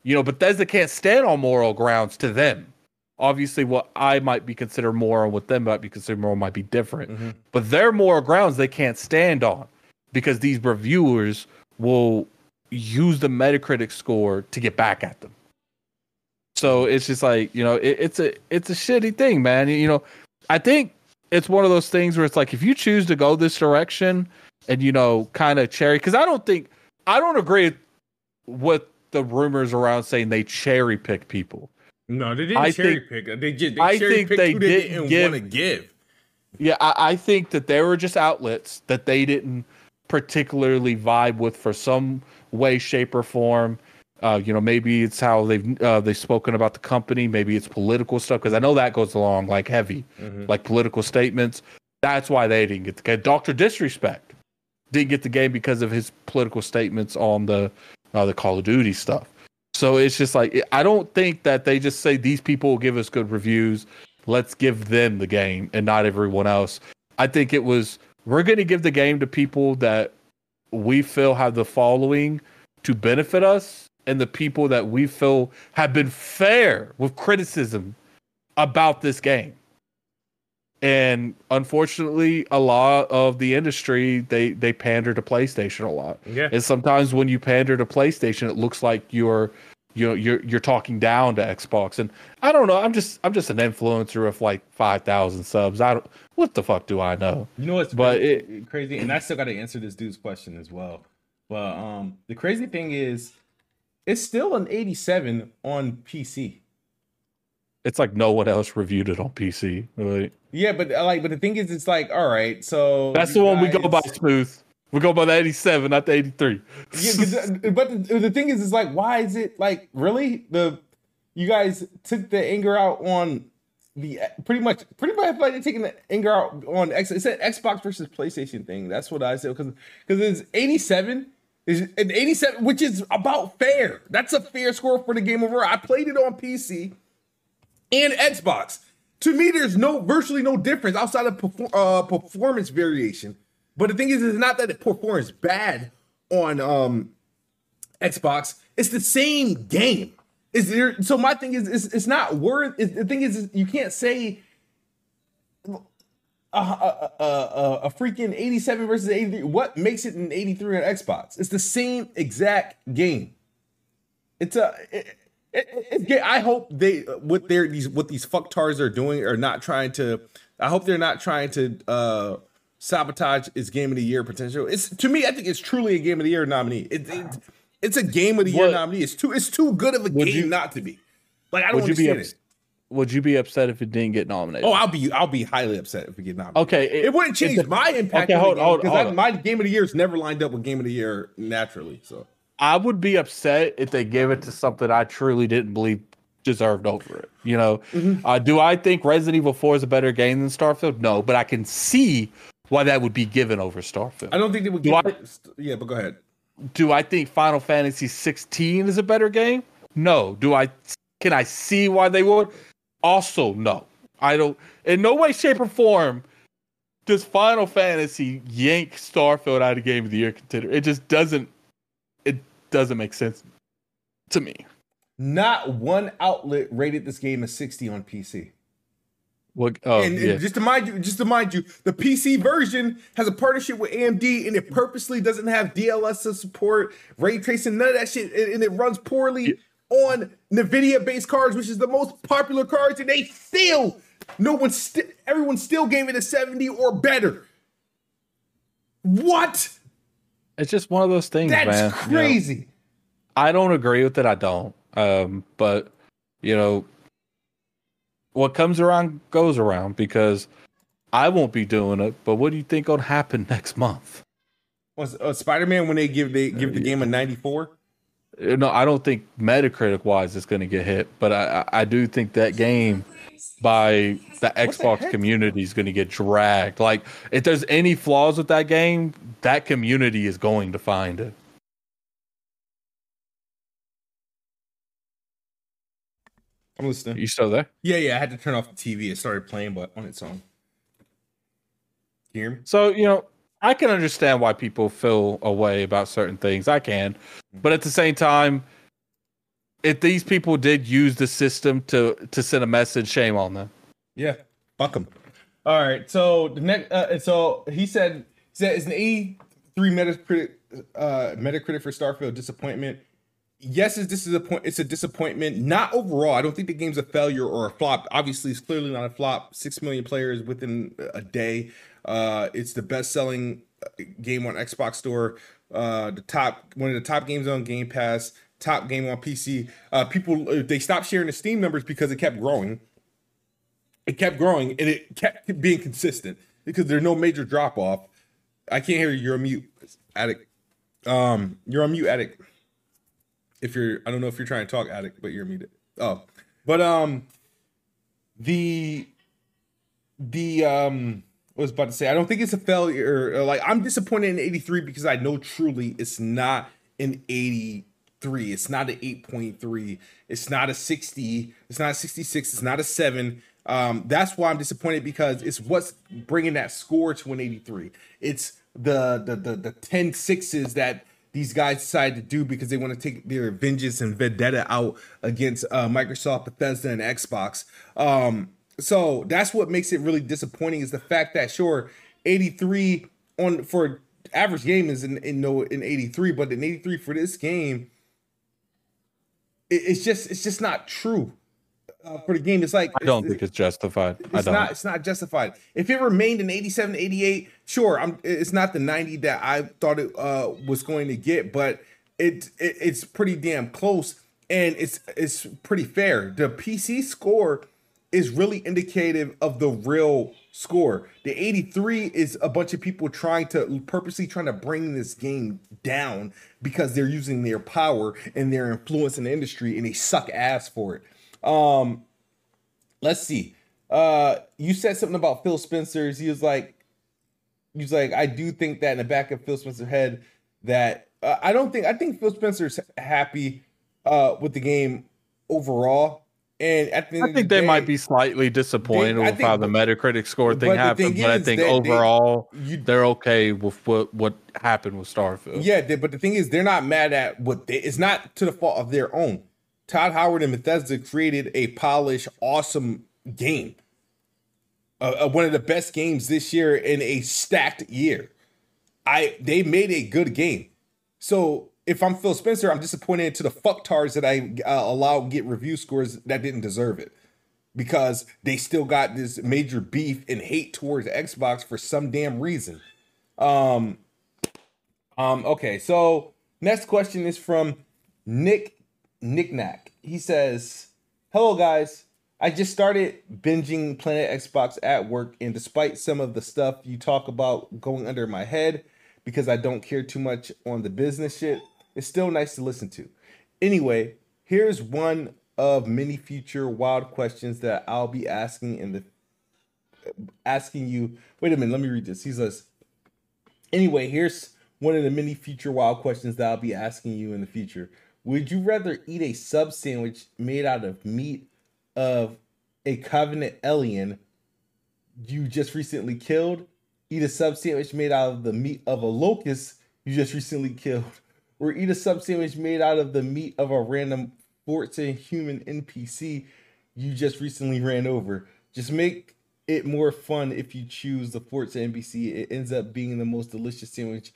You know, Bethesda can't stand on moral grounds to them. Obviously, what I might be considered moral, what them might be considered moral, might be different. Mm-hmm. But their moral grounds they can't stand on because these reviewers will use the Metacritic score to get back at them. So it's just like you know, it, it's a it's a shitty thing, man. You know, I think it's one of those things where it's like if you choose to go this direction and you know, kind of cherry, because I don't think I don't agree with the rumors around saying they cherry pick people. No, they didn't I cherry think, pick. They just they I think they, they didn't, didn't want to give. Yeah, I, I think that they were just outlets that they didn't particularly vibe with for some way, shape, or form. Uh, you know, maybe it's how they've uh, they've spoken about the company. Maybe it's political stuff because I know that goes along like heavy, mm-hmm. like political statements. That's why they didn't get the game. Doctor Disrespect didn't get the game because of his political statements on the uh, the Call of Duty stuff. So it's just like I don't think that they just say these people will give us good reviews. Let's give them the game and not everyone else. I think it was we're going to give the game to people that we feel have the following to benefit us and the people that we feel have been fair with criticism about this game. And unfortunately, a lot of the industry they they pander to PlayStation a lot. Yeah. And sometimes when you pander to PlayStation, it looks like you're you know you're you're talking down to Xbox. And I don't know. I'm just I'm just an influencer of like five thousand subs. I don't. What the fuck do I know? You know what's But crazy, crazy, and I still got to answer this dude's question as well. But um, the crazy thing is, it's still an 87 on PC. It's like no one else reviewed it on PC. Really. Yeah, but like, but the thing is, it's like, all right, so That's the one we go by smooth. We go by the 87, not the 83. Yeah, but the, the thing is, is like, why is it like really the you guys took the anger out on the pretty much pretty much like they're taking the anger out on X. It's an Xbox versus PlayStation thing. That's what I said because because it's eighty seven. Is an 87, which is about fair. That's a fair score for the game over. I played it on PC and Xbox. To me, there's no virtually no difference outside of perfor- uh, performance variation. But the thing is, it's not that it performs bad on um, Xbox. It's the same game. Is there? So my thing is, it's, it's not worth. It's, the thing is, you can't say a, a, a, a, a freaking 87 versus 83. What makes it an 83 on Xbox? It's the same exact game. It's a. It, it, ga- I hope they what they're these what these fucktards are doing are not trying to. I hope they're not trying to uh sabotage is game of the year potential. It's to me, I think it's truly a game of the year nominee. It, it it's a game of the year What- nominee. It's too it's too good of a game you- not to be. Like I don't Would you be understand it. Would you be upset if it didn't get nominated? Oh, I'll be I'll be highly upset if we get nominated. Okay, it, it- wouldn't change it- my impact. okay, hold- hold- hold I- on. my game of the year is never lined up with game of the year naturally. So I would be upset if they gave it to something I truly didn't believe deserved over it. You know, Mm-hmm. uh, do I think Resident Evil 4 is a better game than Starfield? No, but I can see why that would be given over Starfield. I don't think they would. Give, I- yeah, but go ahead. do I think Final Fantasy 16 is a better game? No. Do I can I see why they would? Also, no. I don't in no way, shape, or form does Final Fantasy yank Starfield out of game of the year contender. It just doesn't it doesn't make sense to me. Not one outlet rated this game a 60 on PC. What oh and, and just to mind you, just to mind you, the PC version has a partnership with AMD, and it purposely doesn't have DLSS support, ray tracing, none of that shit, and, and it runs poorly on NVIDIA-based cards, which is the most popular cards, and they still, no one, st- everyone still gave it a 70 or better. What? it's just one of those things, That's man. you know. crazy. I don't agree with it. I don't. Um, but you know, what comes around goes around because I won't be doing it. But what do you think gonna happen next month? Was uh, Spider-Man when they give they give the game a 94? Uh, No, I don't think Metacritic wise it's gonna get hit, but I, I do think that game by the Xbox heck? community is gonna get dragged. Like if there's any flaws with that game, that community is going to find it. I'm listening. You still there? Yeah, yeah. I had to turn off the TV. It started playing, but on its own. You hear me? So, you know, I can understand why people feel away about certain things. I can. But at the same time, if these people did use the system to to send a message, shame on them. Yeah, fuck him. All right, so the next, uh, so he said, he said it's an 83 Metacritic, uh, Metacritic for Starfield disappointment. Yes, it's this is a point. It's a disappointment. Not overall. I don't think the game's a failure or a flop. Obviously, it's clearly not a flop. Six million players within a day. Uh, it's the best-selling uh, game on Xbox Store. Uh, the top one of the top games on Game Pass. Top game on PC. Uh, people uh, they stopped sharing the Steam numbers because it kept growing it kept growing and it kept being consistent because there's no major drop off. I can't hear you. You're on mute, addict. Um, you're on mute, addict. If you're, I don't know if you're trying to talk, addict, but you're muted. Oh, but um, the the um, I was about to say, I don't think it's a failure. Like I'm disappointed in 83 because I know truly it's not an 83. It's not an eight point three. It's not a sixty. It's not a sixty six. It's not a seven. Um, that's why I'm disappointed because it's what's bringing that score to an eighty three. It's the the the the 10 sixes that these guys decided to do because they want to take their vengeance and vendetta out against uh, Microsoft, Bethesda, and Xbox. Um, so that's what makes it really disappointing is the fact that sure, 83 on for average game is in in no in 83, but in 83 for this game, it, it's just it's just not true. Uh, for the game, it's like I don't think it's justified. I it's don't. not it's not justified. If it remained in 87, 88, sure, I'm it's not the 90 that I thought it uh, was going to get, but it, it it's pretty damn close and it's it's pretty fair. The PC score is really indicative of the real score. The 83 is a bunch of people trying to purposely trying to bring this game down because they're using their power and their influence in the industry and they suck ass for it. Um let's see. Uh you said something about Phil Spencer's. He was like he was like I do think that in the back of Phil Spencer's head that uh, I don't think I think Phil Spencer's happy uh with the game overall. And at the end I think the they might be slightly disappointed They- with how the Metacritic score thing happened, but I think they- overall you- they're okay with what what happened with Starfield. Yeah, they, but the thing is, they're not mad at what they. It's not to the fault of their own. Todd Howard and Bethesda created a polished, awesome game. Uh, one of the best games this year in a stacked year. I they made a good game. So if I'm Phil Spencer, I'm disappointed to the fucktards that I uh, allow get review scores that didn't deserve it because they still got this major beef and hate towards Xbox for some damn reason. Um, um, okay, so next question is from Nick Knickknack. He says, Hello guys. I just started binging Planet Xbox at work, and despite some of the stuff you talk about going under my head because I don't care too much on the business shit, it's still nice to listen to. Anyway, here's one of many future wild questions that I'll be asking in the asking you. Wait a minute, let me read this. He says, Anyway, here's one of the many future wild questions that I'll be asking you in the future. Would you rather eat a sub sandwich made out of meat of a covenant alien you just recently killed? Eat a sub sandwich made out of the meat of a locust you just recently killed? Or eat a sub sandwich made out of the meat of a random Forza human NPC you just recently ran over? Just make it more fun if you choose the Forza NPC. It ends up being the most delicious sandwich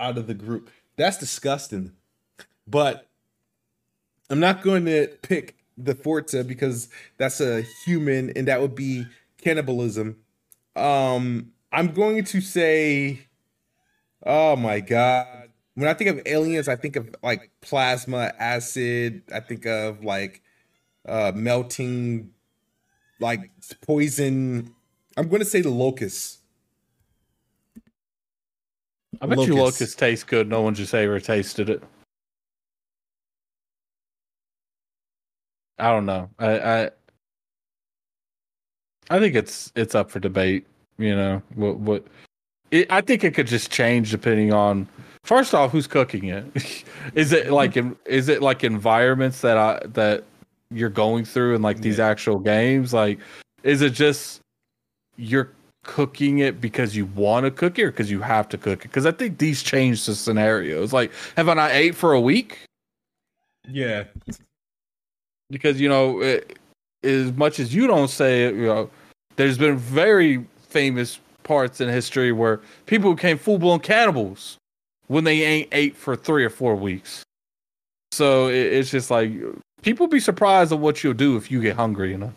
out of the group. That's disgusting. But I'm not going to pick the Forza because that's a human and that would be cannibalism. Um, I'm going to say, oh my god. When I think of aliens, I think of like plasma, acid. I think of like uh, melting, like poison. I'm going to say the locusts. I bet you Locust. locust tastes good. No one just ever tasted it. I don't know. I, I I think it's it's up for debate. You know what what. It, I think it could just change depending on. First off, who's cooking it? is it like mm-hmm. is it like environments that I that you're going through in like these actual games? Like, is it just you're cooking it because you want to cook it or because you have to cook it? Because I think these change the scenarios. Like, have I not ate for a week? Yeah. Because you know, it, as much as you don't say it, you know, there's been very famous parts in history where people became full blown cannibals when they ain't ate for three or four weeks. So it, it's just like people be surprised at what you'll do if you get hungry. You know.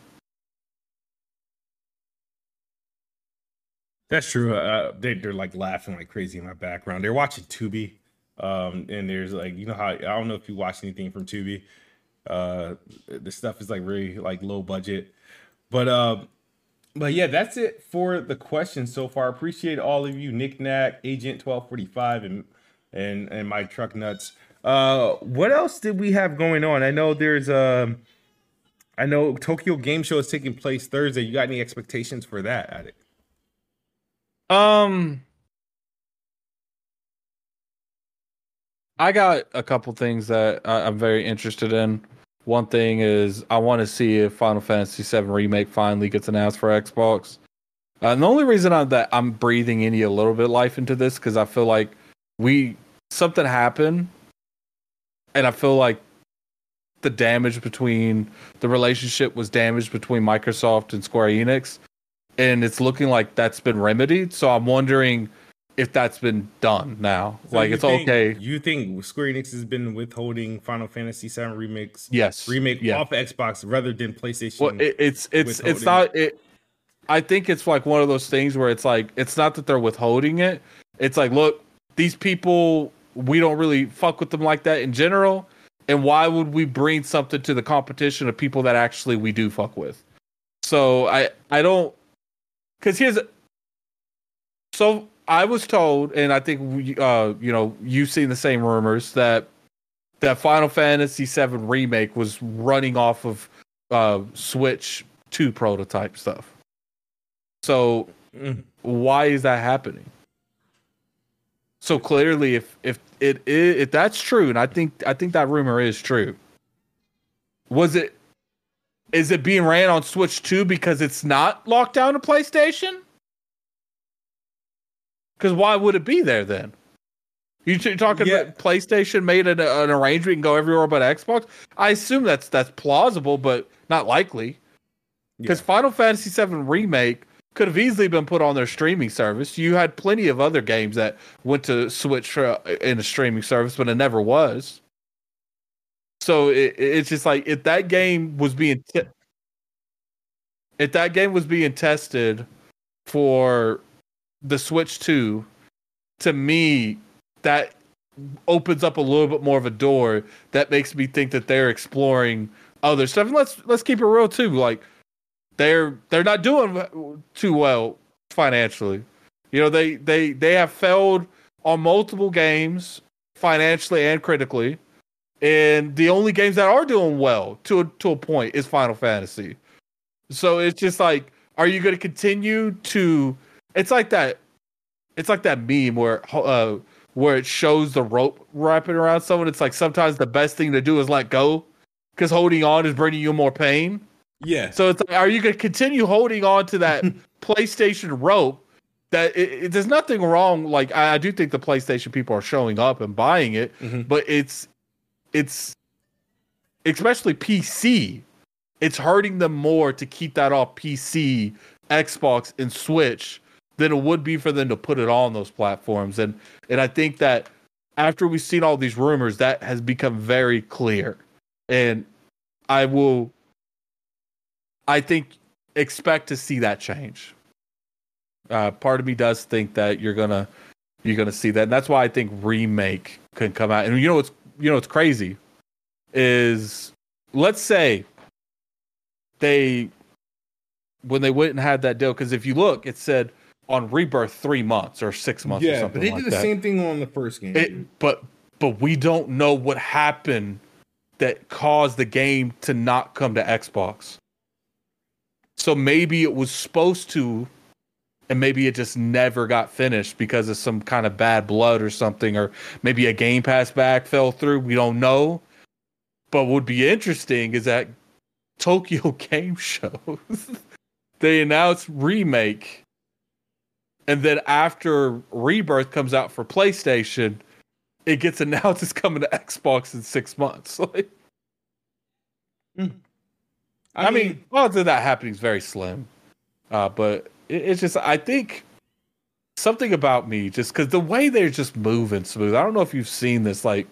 That's true. Uh, they, they're like laughing like crazy in my background. They're watching Tubi. Um, and there's like, you know how, I don't know if you watch anything from Tubi. Uh, the stuff is like really like low budget, but, uh, but yeah, that's it for the questions so far. Appreciate all of you, Nick Knack, Agent 1245 and, and, and my truck nuts. Uh, what else did we have going on? I know there's, um, I know Tokyo Game Show is taking place Thursday. You got any expectations for that, Addict? Um, I got a couple things that I'm very interested in. One thing is I want to see if Final Fantasy VII Remake finally gets announced for Xbox. Uh, and the only reason I'm, that I'm breathing any a little bit life into this because I feel like we something happened, and I feel like the damage between the relationship was damaged between Microsoft and Square Enix, and it's looking like that's been remedied. So I'm wondering if that's been done now. So like it's think- okay. You think Square Enix has been withholding Final Fantasy VII remakes Yes. remake Yeah. off Xbox rather than PlayStation? Well, it, it's it's it's not it. I think it's like one of those things where it's like it's not that they're withholding it. It's like, look, these people we don't really fuck with them like that in general. And why would we bring something to the competition of people that actually we do fuck with? So I I don't because here's so I was told, and I think we, uh you know you've seen the same rumors that that Final Fantasy VII remake was running off of uh Switch 2 prototype stuff. So Mm. why is that happening? So clearly, if if it if that's true, and I think I think that rumor is true, was it is it being ran on Switch 2 because it's not locked down to PlayStation? Because why would it be there then? You t- talking Yeah. about PlayStation made an, an arrangement and go everywhere but Xbox? I assume that's that's plausible, but not likely. Because Final Fantasy VII Remake could have easily been put on their streaming service. You had plenty of other games that went to Switch for, in a streaming service, but it never was. So it, it's just like if that game was being te- if that game was being tested for the Switch 2, to me that opens up a little bit more of a door that makes me think that they're exploring other stuff. And let's let's keep it real too. Like they're they're not doing too well financially. You know, they they they have failed on multiple games financially and critically. And the only games that are doing well to a, to a point is Final Fantasy. So it's just like, are you going to continue to? It's like that. It's like that meme where uh, where it shows the rope wrapping around someone. It's like sometimes the best thing to do is let go because holding on is bringing you more pain. Yeah. So it's like, are you going to continue holding on to that PlayStation rope? That it, it- there's nothing wrong. Like I, I do think the PlayStation people are showing up and buying it, Mhm. but it's it's especially PC. It's hurting them more to keep that off PC, Xbox, and Switch than it would be for them to put it all on those platforms. And and I think that after we've seen all these rumors, that has become very clear. And I will I think expect to see that change. Uh, part of me does think that you're gonna you're gonna see that, and that's why I think remake can come out. And you know what's you know what's crazy is let's say they when they went and had that deal because if you look, it said on rebirth three months or six months or yeah, something but they like did the that. same thing on the first game. It, but but we don't know what happened that caused the game to not come to Xbox. So maybe it was supposed to, and maybe it just never got finished because of some kind of bad blood or something, or maybe a Game Pass back fell through. We don't know. But what would be interesting is that Tokyo Game Show they announced remake, and then after Rebirth comes out for PlayStation, it gets announced it's coming to Xbox in six months. Like, I, mean, odds of that happening is very slim. Uh, but it, it's just, I think something about me, just because the way they're just moving smooth. I don't know if you've seen this. Like,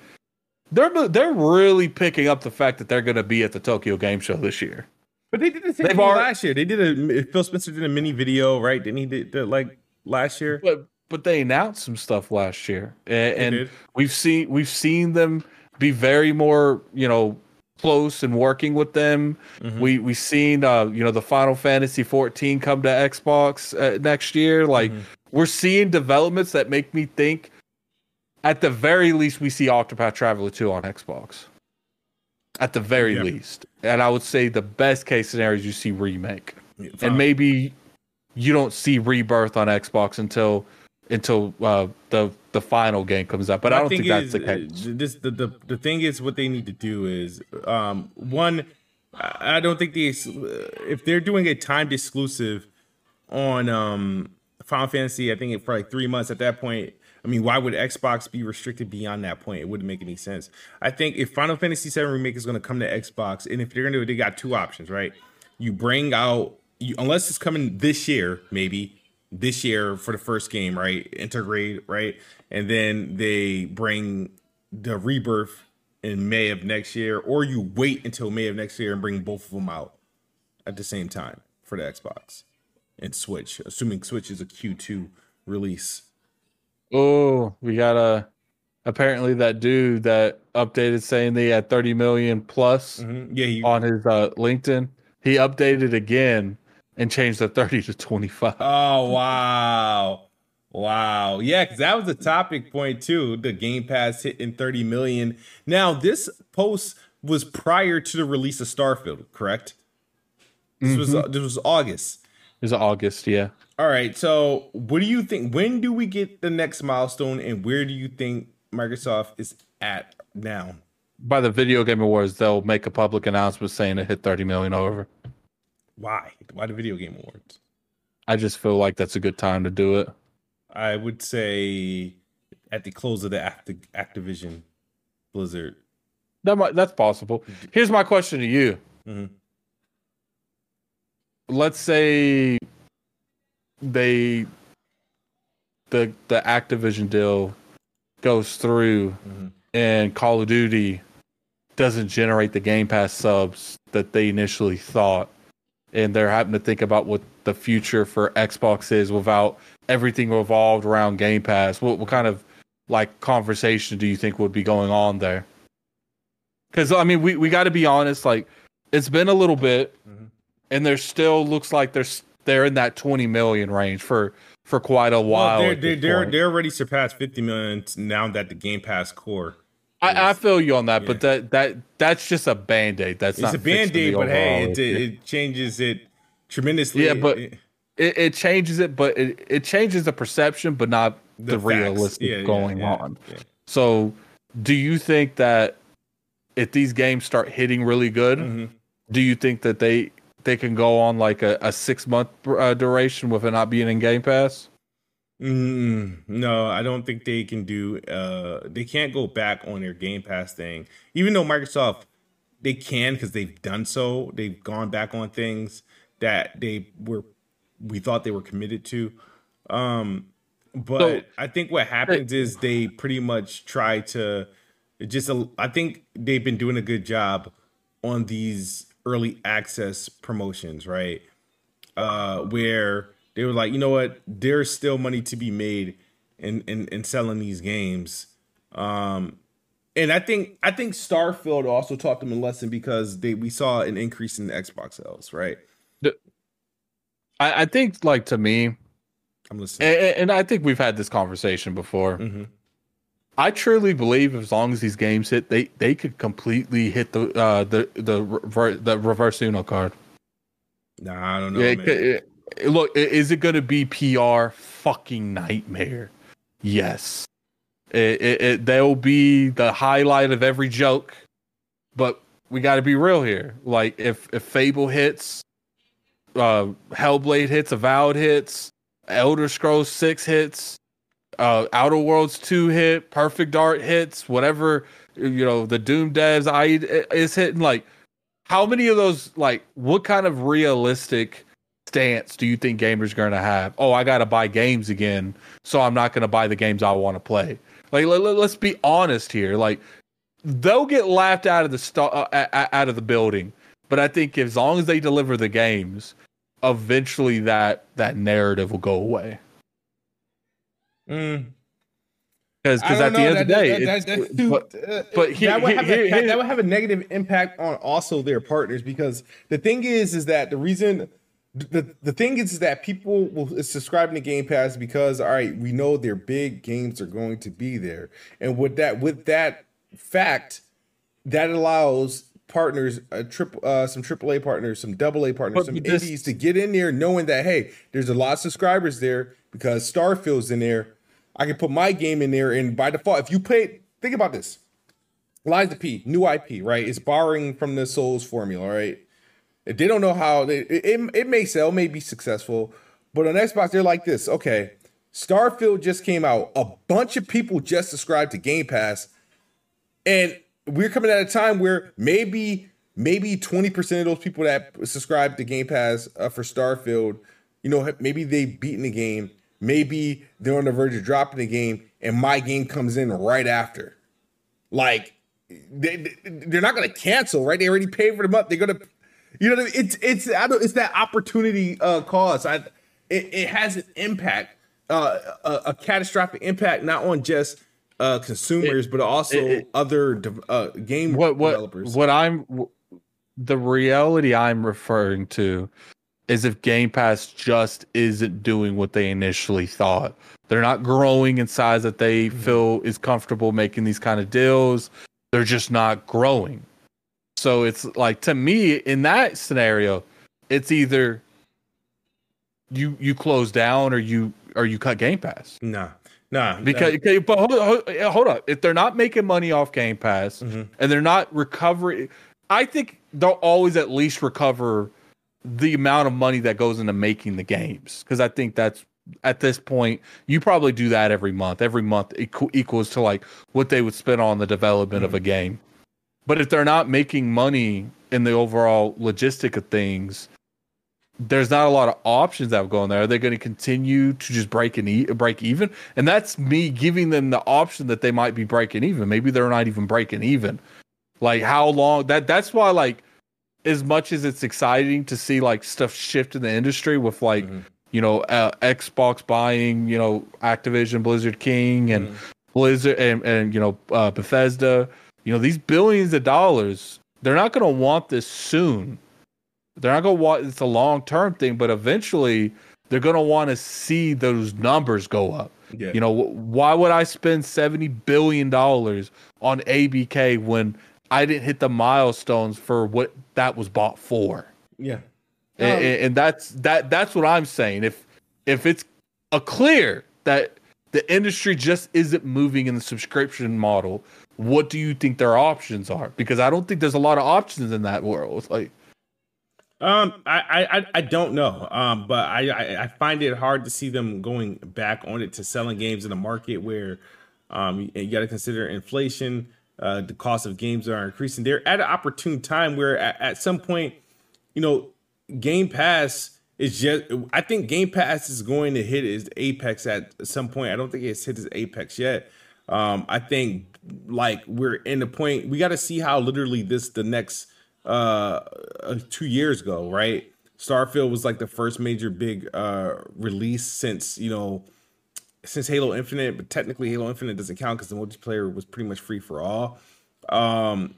they're they're really picking up the fact that they're going to be at the Tokyo Game Show this year. but they did the same thing already- last year. They did a Phil Spencer did a mini video, right? Didn't he? Did, like last year. But but they announced some stuff last year, and, and we've seen we've seen them be very more you know close and working with them. Mm-hmm. We we seen uh you know the Final Fantasy 14 come to Xbox uh, next year. Like Mm-hmm. we're seeing developments that make me think. At the very least, we see Octopath Traveler 2 on Xbox. At the very Yeah. least, and I would say the best case scenario is you see remake Fine. and maybe you don't see rebirth on Xbox until until uh, the the final game comes out. But My I don't think that's is, the case. uh, This the, the the thing is what they need to do is um one. I I don't think the if they're doing a timed exclusive on um Final Fantasy, I think it for like three months. At that point, I mean, why would Xbox be restricted beyond that point? It wouldn't make any sense. I think if Final Fantasy VII remake is going to come to Xbox, and if they're going to, they got two options, right? You bring out, you, unless it's coming this year, maybe this year for the first game, right? Integrate, right? And then they bring the rebirth in May of next year, or you wait until May of next year and bring both of them out at the same time for the Xbox and Switch, assuming Switch is a Q2 release. Oh, we got a. Apparently, that dude that updated saying they had 30 million plus Mhm. Yeah, you, on his uh, LinkedIn, he updated again and changed the 30 to 25. Oh wow. Wow. Yeah, because that was a topic point too. The Game Pass hitting 30 million. Now, this post was prior to the release of Starfield, correct? This was mm-hmm. this was August. It was August, yeah. All right. So what do you think? When do we get the next milestone and where do you think Microsoft is at now? By the Video Game Awards, they'll make a public announcement saying it hit 30 million over. Why? Why the video game awards? I just feel like that's a good time to do it. I would say at the close of the Acti- Activision Blizzard. That might, that's possible. Here's my question to you. Mhm. Let's say they the the Activision deal goes through Mhm. and Call of Duty doesn't generate the Game Pass subs that they initially thought. And they're having to think about what the future for Xbox is without everything revolved around Game Pass. What what kind of like conversation do you think would be going on there? Because I mean, we, we got to be honest. Like, it's been a little bit, Mhm. and there still looks like there's they're in that twenty million range for for quite a while. Well, they're they're they're, they're already surpassed 50 million now that the Game Pass core. I, I feel you on that, Yeah. but that that that's just a band aid. That's not It's a band aid, but hey, it, it changes it tremendously. Yeah, but- It- it, changes it, but it, it changes the perception, but not the, facts. realistic Yeah, going yeah, on. So, do you think that if these games start hitting really good, Mhm. do you think that they they can go on like a, a six month uh, duration with it not being in Game Pass? Mm, no, I don't think they can do. Uh, they can't go back on their Game Pass thing, even though Microsoft they can because they've done so. They've gone back on things that they were we thought they were committed to. Um, but So- I think what happens is they pretty much try to just. I think they've been doing a good job on these early access promotions, right? uh, where they were like, you know what, there's still money to be made in in, in selling these games. Um, and I think I think Starfield also taught them a lesson because they we saw an increase in the Xbox sales, right? I, I think, like to me, I'm listening. and, and I think we've had this conversation before. Mhm. I truly believe as long as these games hit, they they could completely hit the uh, the the rever- the reverse Uno card. Nah, I don't know. It- it- look, is it going to be PR fucking nightmare? Yes. It, it, it, they'll be the highlight of every joke, but we got to be real here. Like if if Fable hits, uh, Hellblade hits, Avowed hits, Elder Scrolls Six hits, uh, Outer Worlds Two hit, Perfect Dark hits, whatever you know, the Doom devs I is hitting. Like, how many of those? Like, what kind of realistic stance do you think gamers are going to have? Oh, I got to buy games again, so I'm not going to buy the games I want to play. Like, let, let, us be honest here. Like, they'll get laughed out of the st- uh, out of the building, but I think as long as they deliver the games, eventually that that narrative will go away. Mm. Because at the end of the day, that- that- that- but, uh, but here- that would here- have a, here- that would have a negative impact on also their partners because the thing is is that the reason the the thing is, that people will is subscribing to Game Pass because all right we know their big games are going to be there and with that with that fact that allows partners a trip uh some AAA partners some double A partners But some this- indies to get in there knowing that hey there's a lot of subscribers there because Starfield's in there I can put my game in there, and by default, if you play, think about this. Lies of P, new IP, right? It's borrowing from the Souls formula, right? They don't know how they, it, it, it may sell, may be successful, but on Xbox, they're like this. Okay, Starfield just came out. A bunch of people just subscribed to Game Pass, and we're coming at a time where maybe maybe 20% of those people that subscribe to Game Pass uh, for Starfield, you know, maybe they've beaten the game. Maybe they're on the verge of dropping the game, and my game comes in right after. Like, they, they're not going to cancel, right? They already paid for the month. They're going to, you know, what I mean? it's it's I don't, it's that opportunity uh, cost. I it, it has an impact, uh, a, a catastrophic impact, not on just uh, consumers, It- but also it- other de- uh, game what what developers. what I'm the reality I'm referring to is if Game Pass just isn't doing what they initially thought. They're not growing in size that they Mm-hmm. feel is comfortable making these kind of deals. They're just not growing. So it's like to me in that scenario, it's either you you close down or you or you cut Game Pass. No. No. Because, okay, but hold, hold, hold up. If they're not making money off Game Pass Mhm. and they're not recovering, I think they'll always at least recover the amount of money that goes into making the games. Because I think that's at this point, you probably do that every month. Every month equ- equals to like what they would spend on the development of a game. But if they're not making money in the overall logistic of things, there's not a lot of options that go in there. Are they going to continue to just break and e- break even? And that's me giving them the option that they might be breaking even. Maybe they're not even breaking even. Like how long that that's why like as much as it's exciting to see like stuff shift in the industry with like you know uh, Xbox buying you know Activision Blizzard King and Blizzard and and you know uh, Bethesda you know these billions of dollars they're not going to want this soon they're not going to want it's a long term thing but eventually they're going to want to see those numbers go up Yeah. you know wh- why would i spend 70 billion dollars on abk when i didn't hit the milestones for what that was bought for yeah. and, Um, and that's that that's what i'm saying if if it's a clear that the industry just isn't moving in the subscription model what do you think their options are because i don't think there's a lot of options in that world like Um, I, I, I- don't know. Um, but I, I, find it hard to see them going back on it to selling games in a market where, um, you, you got to consider inflation. Uh, the cost of games are increasing. They're at an opportune time where at, at some point, you know, Game Pass is just. I think Game Pass is going to hit its apex at some point. I don't think it's hit its apex yet. Um, I think like we're in the point. We got to see how literally this the next uh, uh two years ago, right? Starfield was like the first major big uh release since you know since Halo Infinite, but technically Halo Infinite doesn't count because the multiplayer was pretty much free for all. Um,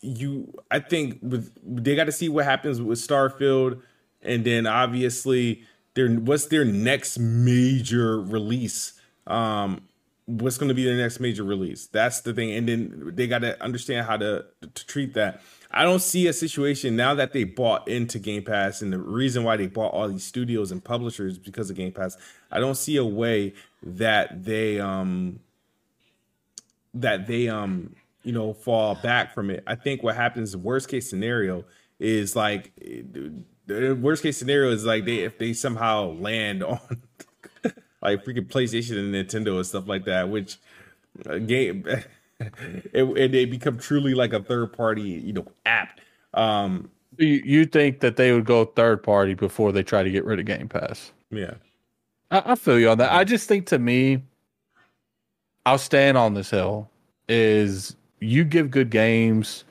you, I think with they got to see what happens with Starfield, and then obviously their what's their next major release. Um, what's going to be their next major release? That's the thing, and then they got to understand how to to treat that. I don't see a situation now that they bought into Game Pass, and the reason why they bought all these studios and publishers because of Game Pass. I don't see a way that they um that they um you know fall back from it. I think what happens worst case scenario is like the worst case scenario is like they if they somehow land on like freaking PlayStation and Nintendo and stuff like that, which uh, game and, and they become truly like a third party you know app. Um you, you think that they would go third party before they try to get rid of game pass yeah. I, I feel you on that. I just think to me, I'll stand on this hill. Is you give good games.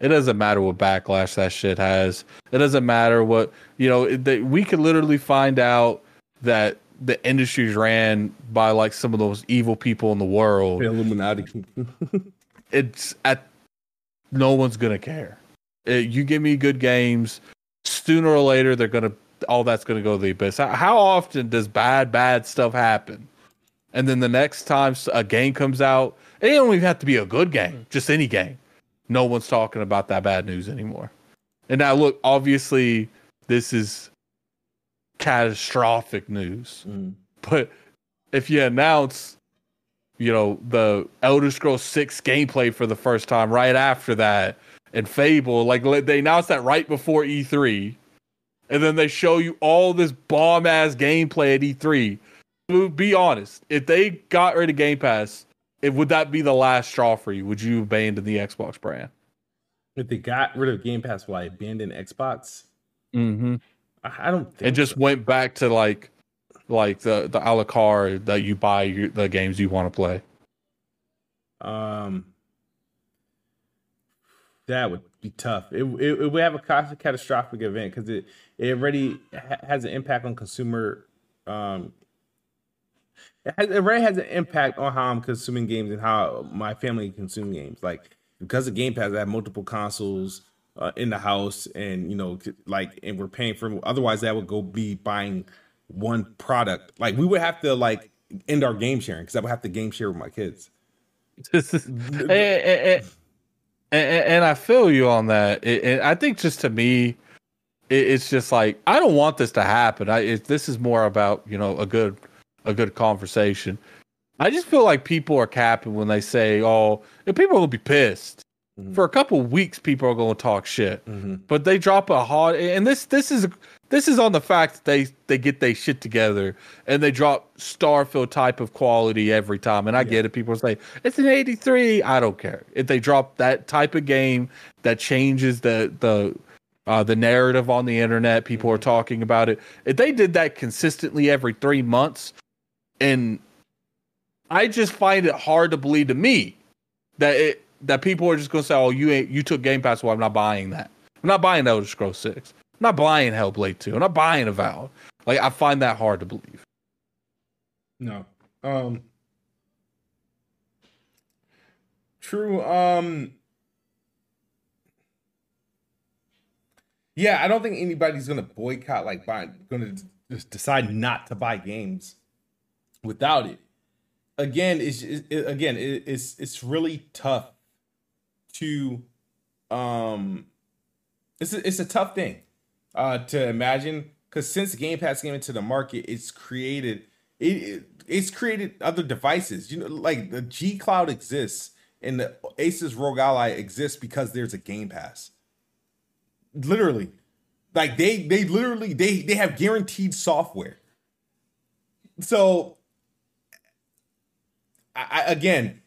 It doesn't matter what backlash that shit has. It doesn't matter what you know. It, they, we could literally find out that the industry's ran by like some of those evil people in the world. The Illuminati. It's at no one's gonna care. Uh, you give me good games, sooner or later they're gonna all that's gonna go to the abyss. How, how often does bad bad stuff happen? And then the next time a game comes out, it don't even have to be a good game, just any game. No one's talking about that bad news anymore. And now look, obviously this is catastrophic news. Mm. But if you announce you know, the Elder Scrolls 6 gameplay for the first time right after that and Fable. Like they announced that right before E3. And then they show you all this bomb ass gameplay at E3. Be honest, if they got rid of Game Pass, it, would that be the last straw for you? Would you abandon the Xbox brand? If they got rid of Game Pass, will I abandon Xbox? Mm-hmm. I, don't think. And just so. went back to like, like the the a la carte that you buy your, the games you want to play. Um, that would be tough. It it, it would have a catastrophic event because it it already ha- has an impact on consumer. Um, it, has, it already has an impact on how I'm consuming games and how my family consume games. Like because of Game Pass, I have multiple consoles uh, in the house, and you know, like, and we're paying for. Otherwise, that would go be buying one product. Like we would have to like end our game sharing because I would have to game share with my kids. and, and, and, I feel you on that. And I think just to me, it's just like I don't want this to happen. I it, this is more about you know a good a good conversation. I just feel like people are capping when they say, "Oh, people will be pissed." Mm-hmm. For a couple weeks, people are going to talk shit, mm-hmm. but they drop a hard. And this this is this is on the fact that they they get their shit together and they drop Starfield type of quality every time. And I yeah. get it. People say it's an 83. I don't care if they drop that type of game that changes the the uh, the narrative on the internet. People are mm-hmm. talking about it. If they did that consistently every three months, and I just find it hard to believe to me that it that people are just going to say, "Oh, you ain't you took Game Pass, well, I'm not buying that. I'm not buying Elder Scrolls Six. I'm not buying Hellblade Two. I'm not buying Avowed." Like I find that hard to believe. No. Um. True. Um. Yeah, I don't think anybody's gonna boycott like buy, gonna just decide not to buy games without it again, it's it, again it, it's it's really tough to um it's a, it's a tough thing uh to imagine because since Game Pass came into the market, it's created it, it it's created other devices. You know, like the G Cloud exists and the Asus ROG Ally exists because there's a Game Pass. Literally, like they they literally they they have guaranteed software. So I, again,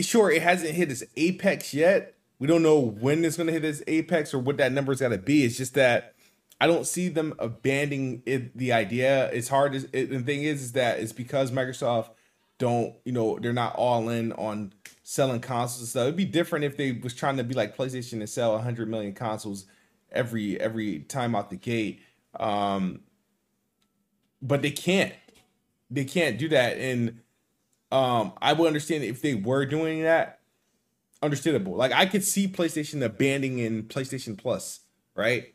sure, it hasn't hit its apex yet. We don't know when it's going to hit its apex or what that number is going to be. It's just that I don't see them abandoning it, the idea. It's hard. To, it, the thing is, is that it's because Microsoft don't, you know, they're not all in on selling consoles and stuff. It'd be different if they was trying to be like PlayStation and sell 100 million consoles every every time out the gate. Um, but they can't. They can't do that, and um, I would understand if they were doing that. Understandable. Like I could see PlayStation abandoning PlayStation Plus, right?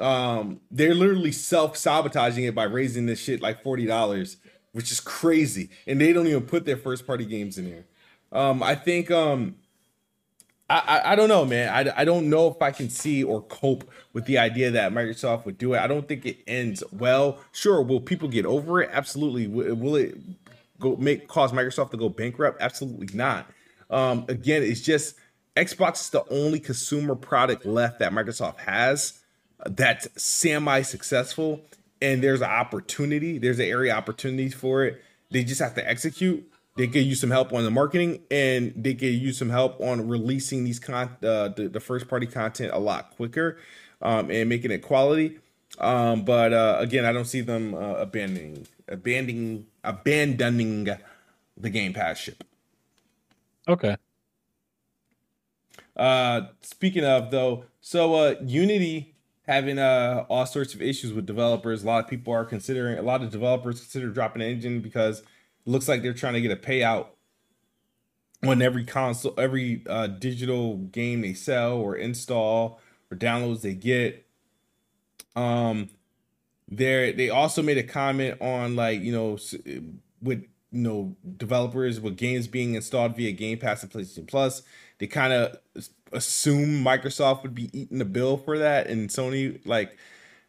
Um, they're literally self sabotaging it by raising this shit like forty dollars, which is crazy, and they don't even put their first party games in here. Um, I think um, I, I, I don't know, man. I, I don't know if I can see or cope with the idea that Microsoft would do it. I don't think it ends well. Sure, will people get over it? Absolutely. Will it go make cause Microsoft to go bankrupt? Absolutely not. Um, again, it's just Xbox is the only consumer product left that Microsoft has that's semi successful, and there's an opportunity. There's an area opportunities for it. They just have to execute. They could use some help on the marketing, and they could use some help on releasing these con uh, the, the first party content a lot quicker um, and making it quality. Um, but uh, again, I don't see them uh, abandoning abandoning abandoning the Game Pass ship. Okay. Uh, speaking of though, so uh, Unity having uh all sorts of issues with developers. A lot of people are considering. A lot of developers consider dropping the engine because it looks like they're trying to get a payout on every console, every uh, digital game they sell or install or downloads they get. Um, there they also made a comment on like you know with you know developers with games being installed via Game Pass and PlayStation Plus. They kind of assume Microsoft would be eating the bill for that, and Sony like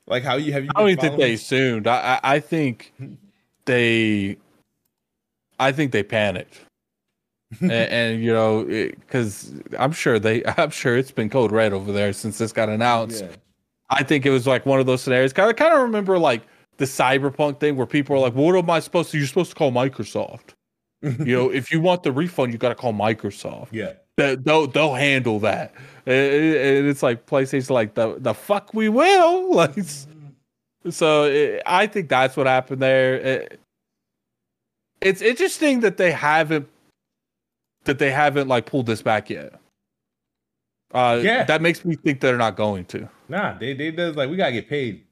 like how you have you? I don't even think they assumed. I I think they, I think they panicked. and, and, you know, because I'm sure they, I'm sure it's been code red over there since this got announced. Yeah. I think it was like one of those scenarios. Kind of, kind of remember like the cyberpunk thing where people are like, "What am I supposed to? You're supposed to call Microsoft." you know, if you want the refund, you got to call Microsoft. Yeah, they, they'll they'll handle that. And it's like PlayStation, like the the fuck we will. Like, so it, I think that's what happened there. It, it's interesting that they haven't that they haven't like pulled this back yet. Uh, yeah, that makes me think they're not going to. Nah, they they does like we gotta get paid.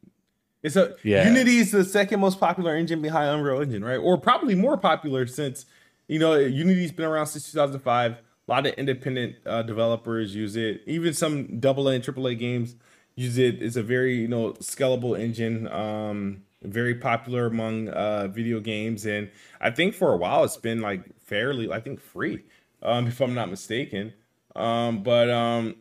It's a yeah. Unity is the second most popular engine behind Unreal Engine, right? Or probably more popular since you know Unity's been around since 2005. A lot of independent uh, developers use it. Even some double A and triple A games use it. It's a very you know scalable engine. Um, very popular among uh, video games, and I think for a while it's been like fairly, I think, free, um, if I'm not mistaken. Um, but um,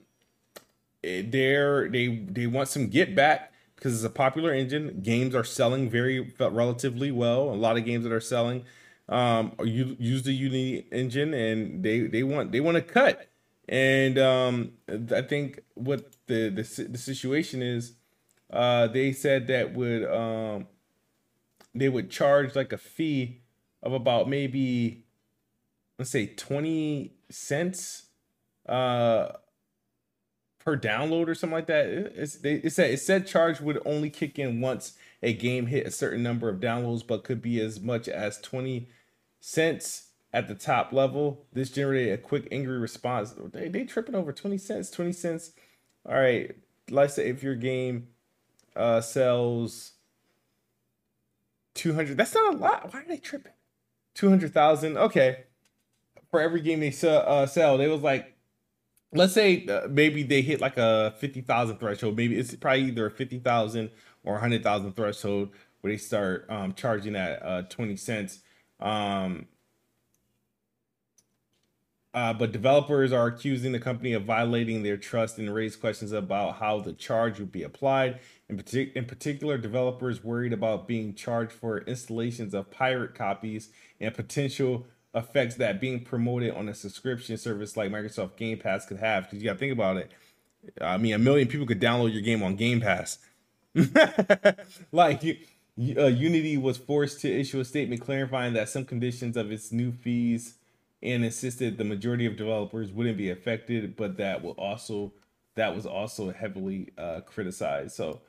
they're they they want some get back because it's a popular engine. Games are selling very relatively well. A lot of games that are selling um, you use the Unity engine, and they they want they want to cut. And um, I think what the, the the situation is, uh, they said that would um, they would charge like a fee of about maybe let's say 20 cents uh per download or something like that it's they it said it said charge would only kick in once a game hit a certain number of downloads but could be as much as 20 cents at the top level. This generated a quick angry response. They, they tripping over 20 cents 20 cents. All right let's say if your game uh sells 200 that's not a lot. Why are they tripping? 200,000 okay. For every game they sell, uh, sell they was like let's say uh, maybe they hit like a 50,000 threshold maybe it's probably either a 50,000 or 100,000 threshold where they start um, charging at uh, 20 cents um, uh, but developers are accusing the company of violating their trust and raise questions about how the charge would be applied. In, partic- in particular, developers worried about being charged for installations of pirate copies and potential effects that being promoted on a subscription service like Microsoft Game Pass could have. Because you got to think about it. I mean, a million people could download your game on Game Pass. like, uh, Unity was forced to issue a statement clarifying that some conditions of its new fees and insisted the majority of developers wouldn't be affected, but that will also that was also heavily uh, criticized. So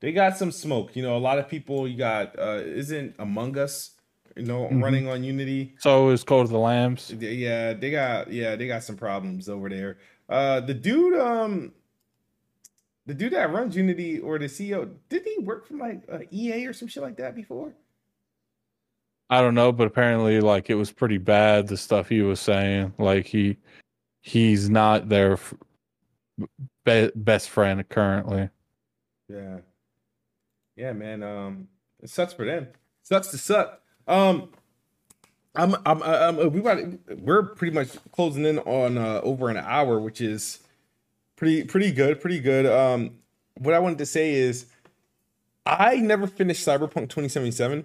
they got some smoke. You know, a lot of people. You got uh, isn't Among Us, you know, mm-hmm. running on Unity. So is Cult of the Lambs. Yeah, they got yeah they got some problems over there. Uh, the dude um. The dude that runs Unity or the CEO, did he work from like uh, EA or some shit like that before? I don't know, but apparently, like it was pretty bad. The stuff he was saying, like he he's not their be- best friend currently. Yeah, yeah, man. Um, it sucks for them. Sucks to suck. Um, I'm, I'm, I'm we got, we're pretty much closing in on uh, over an hour, which is pretty, pretty good, pretty good. Um, what I wanted to say is, I never finished Cyberpunk 2077.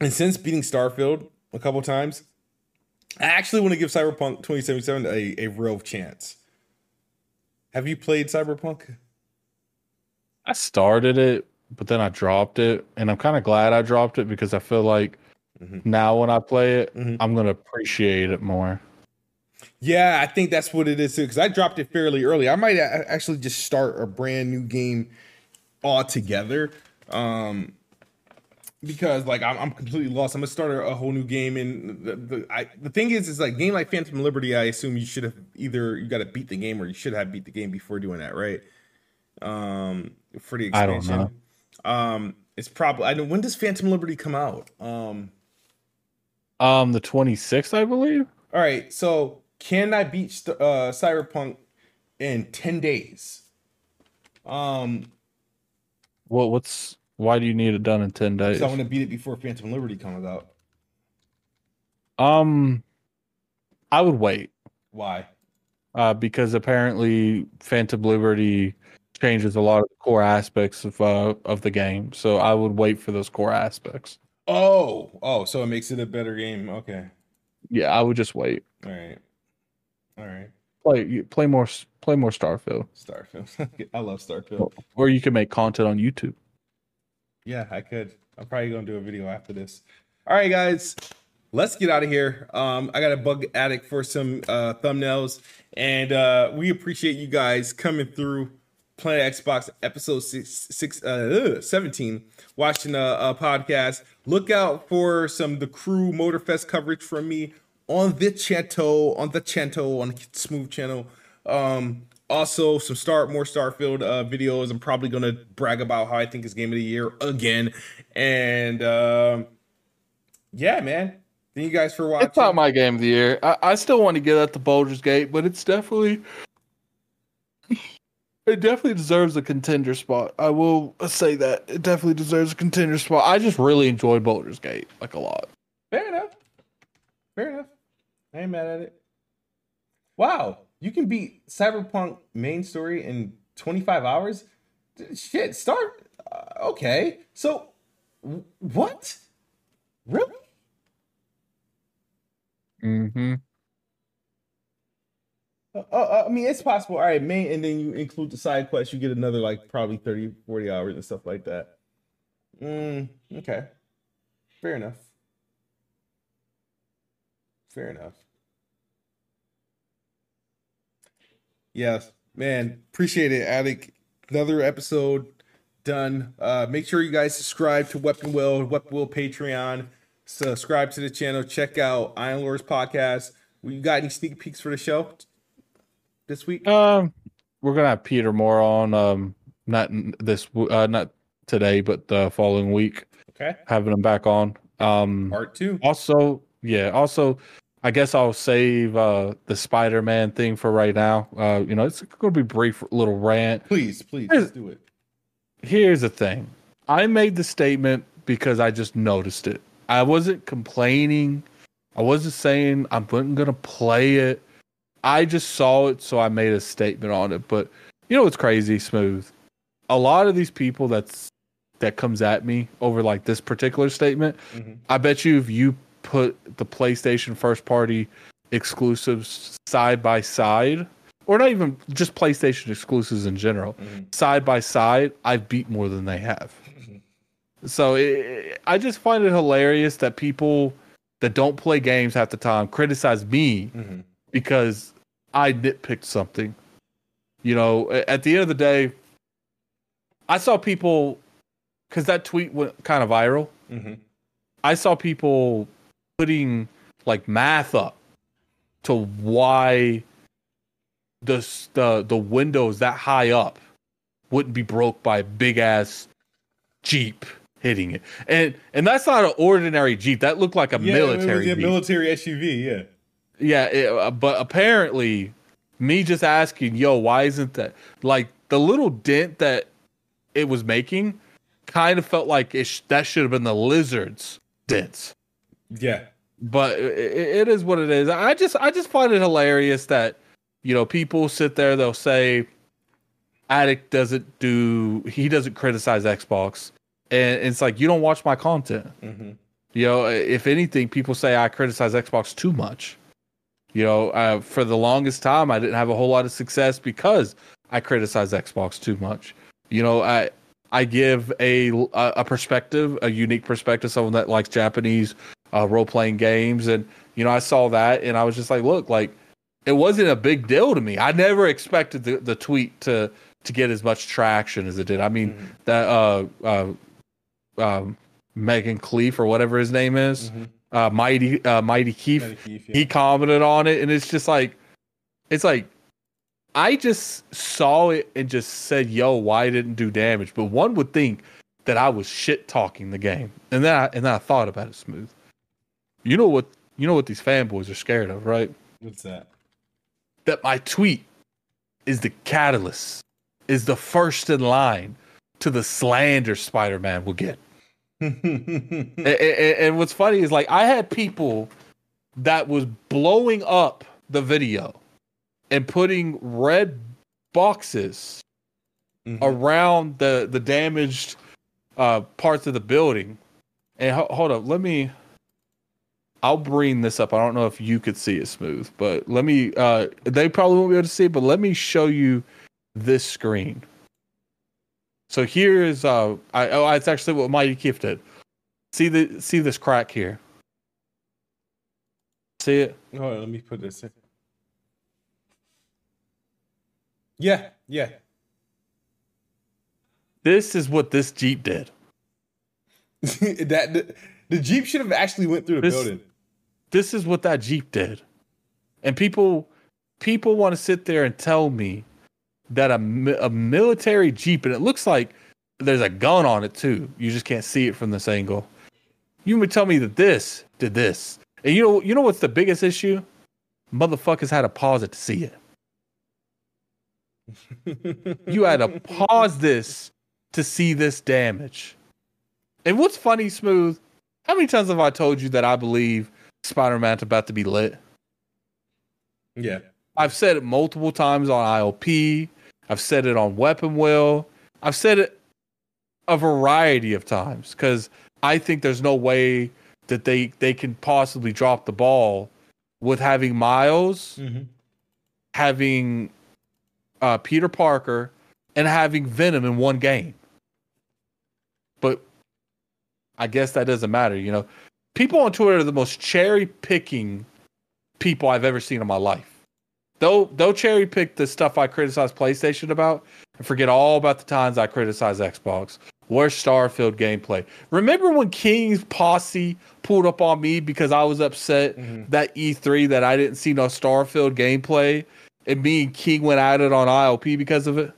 And since beating Starfield a couple times, I actually want to give Cyberpunk 2077 a, a real chance. Have you played Cyberpunk? I started it, but then I dropped it. And I'm kind of glad I dropped it because I feel like mm-hmm. now when I play it, mm-hmm. I'm going to appreciate it more. Yeah, I think that's what it is too. Because I dropped it fairly early. I might actually just start a brand new game altogether. Um, because like I'm, I'm completely lost. I'm gonna start a, a whole new game, and the the, I, the thing is, is like game like Phantom Liberty. I assume you should have either you got to beat the game or you should have beat the game before doing that, right? Um, for the expansion. I don't know. Um, it's probably I know when does Phantom Liberty come out? Um, um, the 26th, I believe. All right, so can I beat uh Cyberpunk in 10 days? Um, what what's why do you need it done in ten days? I want to beat it before Phantom Liberty comes out. Um, I would wait. Why? Uh, because apparently Phantom Liberty changes a lot of the core aspects of uh, of the game. So I would wait for those core aspects. Oh, oh, so it makes it a better game. Okay. Yeah, I would just wait. All right. All right. Play play more play more Starfield, Starfield. I love Starfield. or you can make content on YouTube. Yeah, I could. I'm probably gonna do a video after this. All right, guys, let's get out of here. Um, I got a bug addict for some uh, thumbnails, and uh, we appreciate you guys coming through. Planet Xbox episode six, six uh, 17, watching a, a podcast. Look out for some the crew Motorfest coverage from me on the Chanto, on the Chanto, on the Smooth channel. Um, also, some start more Starfield uh, videos. I'm probably gonna brag about how I think it's game of the year again. And um, yeah, man. Thank you guys for watching. It's not my game of the year. I, I still want to get at the Baldur's Gate, but it's definitely it definitely deserves a contender spot. I will say that it definitely deserves a contender spot. I just really enjoyed Baldur's Gate like a lot. Fair enough. Fair enough. I ain't mad at it. Wow, you can beat Cyberpunk main story in 25 hours? D- Shit, start. Uh, okay, so w- what? Really? Mm-hmm. Uh, uh, I mean, it's possible. All right, main, and then you include the side quests, you get another like probably 30, 40 hours and stuff like that. Mm, okay. Fair enough. Fair enough. Yes, man. Appreciate it, Attic. Another episode done. Uh, make sure you guys subscribe to Weapon Wheel, Weapon Wheel Patreon. Subscribe to the channel. Check out Iron Lords podcast. We got any sneak peeks for the show this week? Um, we're gonna have Peter Moore on. Um, not this, uh, not today, but the following week, Okay. having him back on. Um, Part two. also, yeah, also, I guess I'll save uh the Spider-Man thing for right now. Uh, you know, it's gonna be brief little rant. Please, please, Here's- do it. Here's the thing. I made the statement because I just noticed it. I wasn't complaining. I wasn't saying I wasn't gonna play it. I just saw it, so I made a statement on it. But you know what's crazy, smooth? A lot of these people that's that comes at me over like this particular statement, Mhm. I bet you if you put the PlayStation first party exclusives side by side, or not even just PlayStation exclusives in general, Mhm. side by side, I've beat more than they have. So it, I just find it hilarious that people that don't play games half the time criticize me Mhm. Because I nitpicked something. You know, at the end of the day, I saw people because that tweet went kind of viral. Mhm. I saw people putting like math up to why the the the windows that high up wouldn't be broke by a big ass jeep hitting it, and and that's not an ordinary jeep. That looked like a Yeah, it was military a jeep. military SUV. Yeah. Yeah, it, uh, but apparently, me just asking, yo, why isn't that like the little dent that it was making? Kind of felt like it sh- that should have been the lizard's dents. Yeah. But it, it is what it is. I just I just find it hilarious that you know people sit there they'll say, Addict doesn't do he doesn't criticize Xbox, and it's like you don't watch my content. Mhm. You know, if anything, people say I criticize Xbox too much. You know, uh, for the longest time, I didn't have a whole lot of success because I criticize Xbox too much. You know, I I give a a perspective, a unique perspective, someone that likes Japanese uh, role playing games, and you know, I saw that, and I was just like, look, like it wasn't a big deal to me. I never expected the, the tweet to to get as much traction as it did. I mean, Mhm. that uh, uh, um, Megan Cleef or whatever his name is, Mhm. Uh, Mighty uh, Mighty Keith, Matty Keith, yeah. he commented on it, and it's just like, it's like, I just saw it and just said, "Yo, why didn't do damage?" But one would think that I was shit talking the game, and then I, and then I thought about it smooth. You know what? You know what these fanboys are scared of, right? What's that? That my tweet is the catalyst, is the first in line to the slander Spider-Man will get. And, and- and what's funny is like I had people that was blowing up the video and putting red boxes Mhm. around the the damaged uh parts of the building. And ho- hold up, let me I'll bring this up. I don't know if you could see it smooth, but let me. Uh, they probably won't be able to see it, but let me show you this screen. So here is uh, I oh, it's actually what Mighty Keith did. See the see this crack here. See it? Hold on, let me put this in. Yeah, yeah. This is what this Jeep did. that the, the Jeep should have actually went through the This- building. This is what that Jeep did. And people people want to sit there and tell me that a, a military Jeep and it looks like there's a gun on it too. You just can't see it from this angle. You would tell me that this did this. And you know you know what's the biggest issue? Motherfuckers had to pause it to see it. You had to pause this to see this damage. And what's funny, Smooth? How many times have I told you that I believe Spider Man's about to be lit? yeah. I've said it multiple times on ILP. I've said it on Weapon Wheel. I've said it a variety of times because I think there's no way that they they can possibly drop the ball with having Miles, Mhm. having uh, Peter Parker, and having Venom in one game. But I guess that doesn't matter. You know, people on Twitter are the most cherry picking people I've ever seen in my life. They'll they'll cherry pick the stuff I criticize PlayStation about and forget all about the times I criticize Xbox. Worst Starfield gameplay. Remember when King's posse pulled up on me because I was upset mm-hmm. that E3 that I didn't see no Starfield gameplay and me and King went at it on ILP because of it?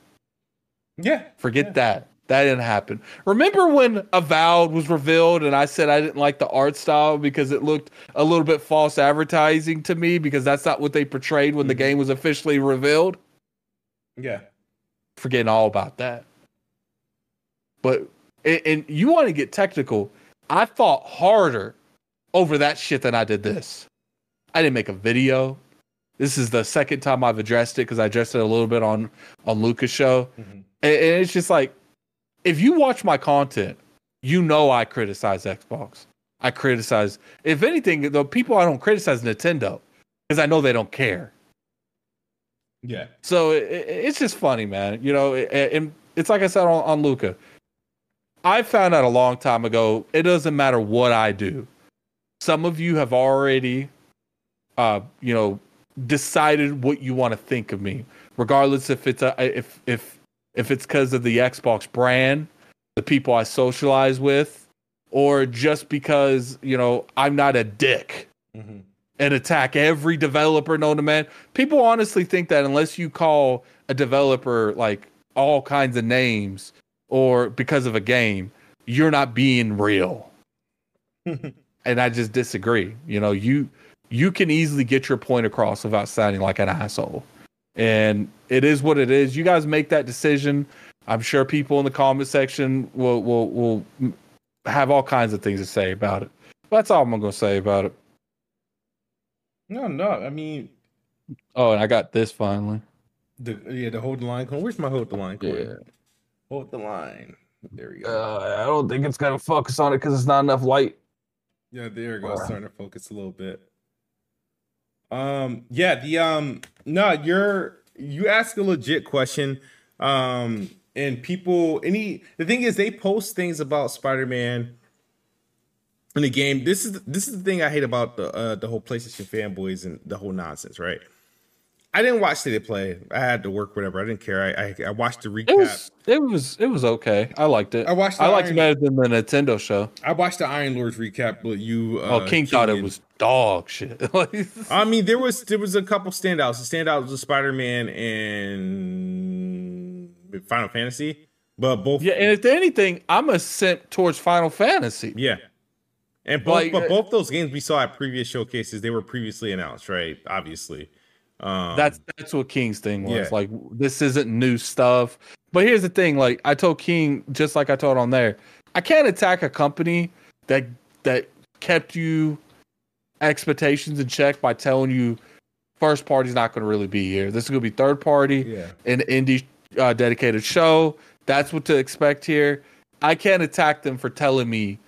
Yeah. Forget that. That didn't happen. Remember when Avowed was revealed and I said I didn't like the art style because it looked a little bit false advertising to me because that's not what they portrayed when the mm-hmm. game was officially revealed? Yeah. Forgetting all about that. But and, you want to get technical, I fought harder over that shit than I did this. I didn't make a video. This is the second time I've addressed it because I addressed it a little bit on on Lucas show. Mm-hmm. And, and it's just like if you watch my content, you know I criticize Xbox. I criticize, if anything, the people I don't criticize Nintendo because I know they don't care. Yeah. So it, it- it's just funny, man. You know, and it's like I said on, on Luca. I found out a long time ago. It doesn't matter what I do. Some of you have already, uh, you know, decided what you want to think of me, regardless if it's a if if if it's because of the Xbox brand, the people I socialize with, or just because you know I'm not a dick Mhm. and attack every developer known to man. People honestly think that unless you call a developer like all kinds of names or because of a game, you're not being real. and I just disagree. You know, you you can easily get your point across without sounding like an asshole. And it is what it is. You guys make that decision. I'm sure people in the comment section will will will have all kinds of things to say about it. That's all I'm going to say about it. No, no. I mean, Oh, and I got this finally. the yeah, the hold the line coin. Where's my hold the line coin? Yeah. Hold the line. There we go. Uh, I don't think it's gonna focus on it because it's not enough light. Yeah, there we go. Starting to focus a little bit. Um, yeah, the um no, you're you ask a legit question. Um, and people any the thing is they post things about Spider-Man in the game. This is this is the thing I hate about the uh the whole PlayStation fanboys and the whole nonsense, right? I didn't watch of Play. I had to work, whatever. I didn't care. I I, I watched the recap. It was it was it was okay. I liked it. I watched I liked it Iron- better than the Nintendo show. I watched the Iron Lords recap, but you uh, oh, King thought it was dog shit. I mean, there was there was a couple standouts. The standout was Spider Man and Final Fantasy, but both yeah, and if anything, I'm a simp towards Final Fantasy. yeah, and both Like, but uh, both those games we saw at previous showcases they were previously announced, right? Obviously, um, That's that's what King's thing was. Yeah. Like this isn't new stuff. But here's the thing, like I told King, just like I told on there, I can't attack a company that that kept you expectations in check by telling you first party's not going to really be here. This is going to be third party, Yeah. an indie uh, dedicated show. That's what to expect here. I can't attack them for telling me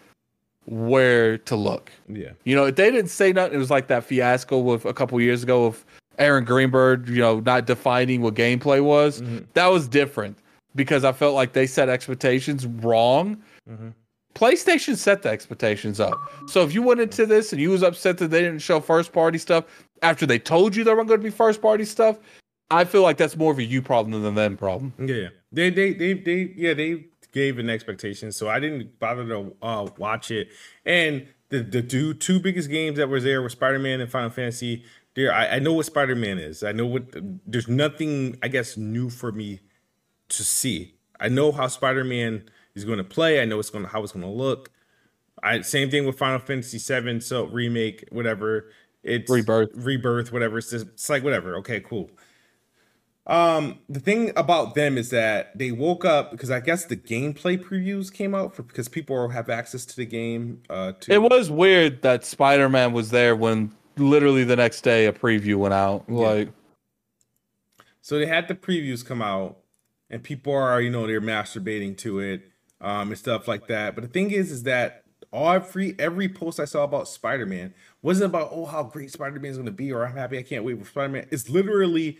where to look. Yeah. You know, if they didn't say nothing. It was like that fiasco with a couple years ago of Aaron Greenberg, you know, not defining what gameplay was. That was different because I felt like they set expectations wrong. PlayStation set the expectations up. So if you went into this and you was upset that they didn't show first party stuff after they told you there weren't going to be first party stuff, I feel like that's more of a you problem than them problem. Yeah, yeah. They they they they yeah they gave an expectation, so I didn't bother to uh, watch it. And the the two two biggest games that were there were Spider Man and Final Fantasy. There, I, I know what Spider Man is. I know what. There's nothing I guess new for me to see. I know how Spider Man is going to play. I know it's going to how it's going to look. I same thing with Final Fantasy VII. So remake, whatever. It's Rebirth. rebirth, whatever. It's just it's like whatever. Okay, cool. Um, the thing about them is that they woke up because I guess the gameplay previews came out for because people have access to the game. Uh, to It was weird that Spider Man was there when literally the next day a preview went out. Like, So they had the previews come out, and people are, you know, they're masturbating to it, um, and stuff like that. But the thing is, is that all every every post I saw about Spider Man wasn't about oh how great Spider Man is going to be or I'm happy I can't wait for Spider Man. It's literally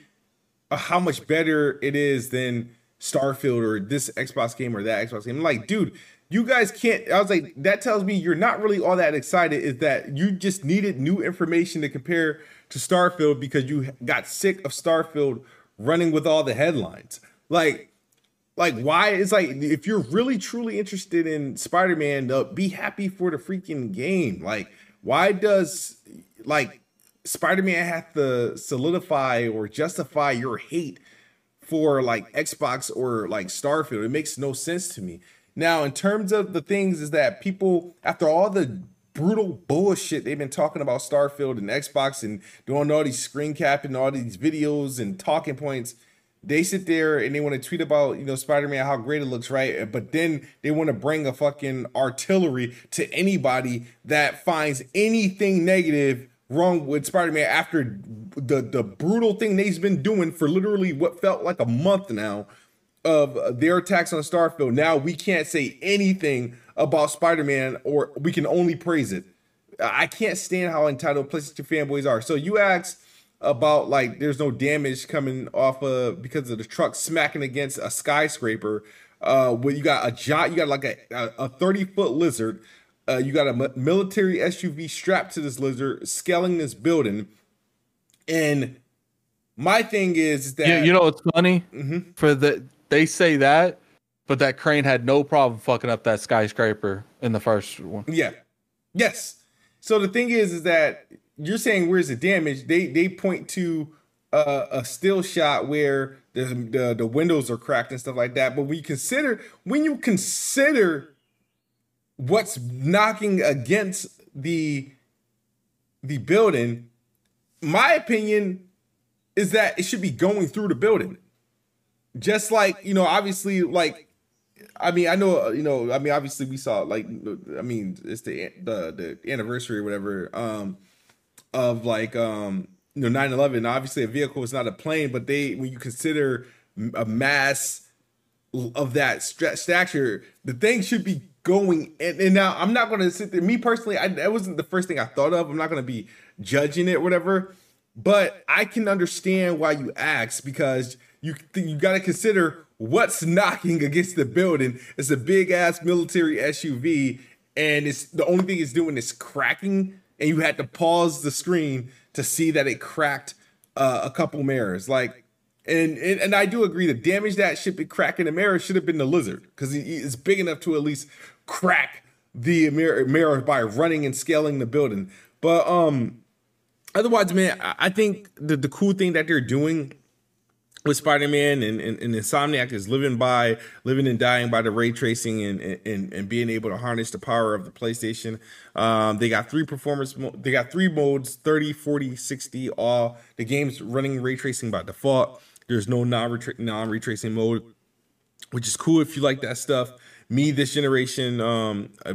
uh, how much better it is than Starfield or this Xbox game or that Xbox game. I'm like, dude, you guys can't. I was like, that tells me you're not really all that excited. Is that you just needed new information to compare to Starfield because you got sick of Starfield running with all the headlines. Like, like why? It's like if you're really truly interested in Spider-Man, uh, be happy for the freaking game. Like, why does like Spider-Man have to solidify or justify your hate for like Xbox or like Starfield. It makes no sense to me. Now, in terms of the things, is that people, after all the brutal bullshit they've been talking about Starfield and Xbox and doing all these screen capping, all these videos and talking points, they sit there and they want to tweet about, you know, Spider Man, how great it looks, right? But then they want to bring a fucking artillery to anybody that finds anything negative wrong with Spider-Man after the the brutal thing they've been doing for literally what felt like a month now of their attacks on Starfield. Now we can't say anything about Spider-Man or we can only praise it. I can't stand how entitled PlayStation fanboys are. So you ask about like there's no damage coming off of because of the truck smacking against a skyscraper. Uh, where you got a giant, you got like a a 30 foot lizard uh, you got a military SUV strapped to this lizard, scaling this building. And my thing is, that you, you know what's funny? For the they say that, but that crane had no problem fucking up that skyscraper in the first one. yeah, yes. So the thing is, is that you're saying where's the damage? They they point to a still shot where the, the the windows are cracked and stuff like that. But we consider when you consider what's knocking against the the building, my opinion is that it should be going through the building. Just like, you know, obviously like I mean, I know, uh, you know, I mean, obviously we saw like I mean, it's the the the anniversary or whatever um of like um you know 9/11. Obviously a vehicle is not a plane, but they when you consider a mass of that stature, the thing should be going. And, and now I'm not going to sit there. Me personally, I, that wasn't the first thing I thought of. I'm not going to be judging it, whatever. But I can understand why you ask because you you got to consider what's knocking against the building. It's a big ass military SUV, and it's the only thing it's doing is cracking. And you had to pause the screen to see that it cracked uh, a couple mirrors. Like and, and and I do agree the damage that should be cracking the mirror should have been the lizard because it's big enough to at least crack the mirror, mirror by running and scaling the building. But um, otherwise, man, I I think the the cool thing that they're doing with Spider-Man and, and, and Insomniac is living by living and dying by the ray tracing and, and and being able to harness the power of the PlayStation. Um, they got three performance mo- they got three modes 30, 40, 60 all the game's running ray tracing by default. There's no non non ray tracing mode, which is cool if you like that stuff. Me this generation um I-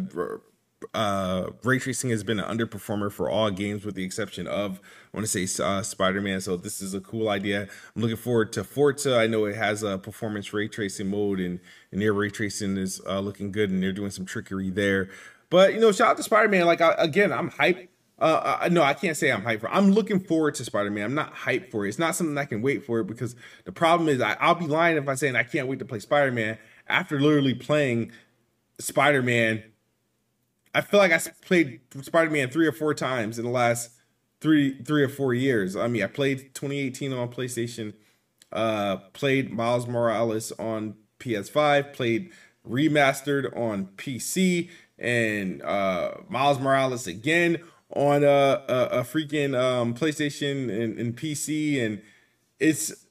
uh, ray tracing has been an underperformer for all games with the exception of I want to say uh, Spider-Man. So this is a cool idea. I'm looking forward to Forza. I know it has a performance ray tracing mode and and their ray tracing is uh, looking good and they're doing some trickery there. But you know, shout out to Spider-Man. Like I, again, I'm hyped. Uh, no, I can't say I'm hyped for. I'm looking forward to Spider-Man. I'm not hyped for it. It's not something I can wait for it because the problem is I, I'll be lying if I saying I can't wait to play Spider-Man after literally playing Spider-Man I feel like I played Spider Man three or four times in the last three three or four years. I mean, I played 2018 on PlayStation, uh, played Miles Morales on PS5, played remastered on PC, and uh, Miles Morales again on a, a, a freaking um, PlayStation and, and PC, and it's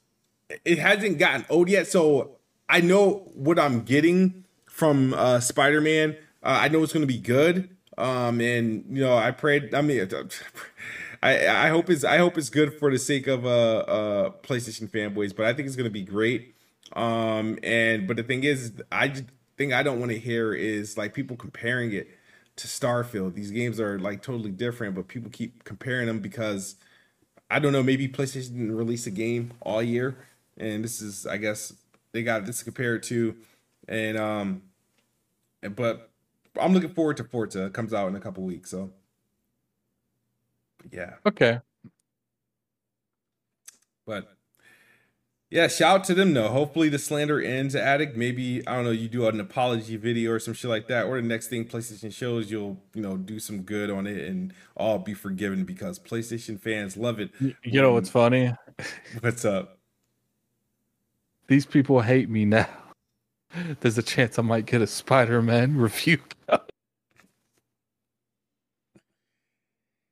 it hasn't gotten old yet. So I know what I'm getting from uh, Spider Man uh, I know it's going to be good. Um, and you know, I prayed. I mean, I I hope it's I hope it's good for the sake of uh, uh PlayStation fanboys, but I think it's going to be great. Um, and but the thing is, I thing I don't want to hear is like people comparing it to Starfield. These games are like totally different, but people keep comparing them because I don't know. Maybe PlayStation didn't release a game all year, and this is I guess they got this to compare it to, and um, but I'm looking forward to Forza. It comes out in a couple weeks, so yeah. Okay. But yeah, shout out to them though. Hopefully the slander ends, Addict. Maybe I don't know. You do an apology video or some shit like that, or the next thing PlayStation shows, you'll you know do some good on it and all be forgiven because PlayStation fans love it. You know what's mm. funny? What's up? These people hate me now there's a chance I might get a Spider-Man review.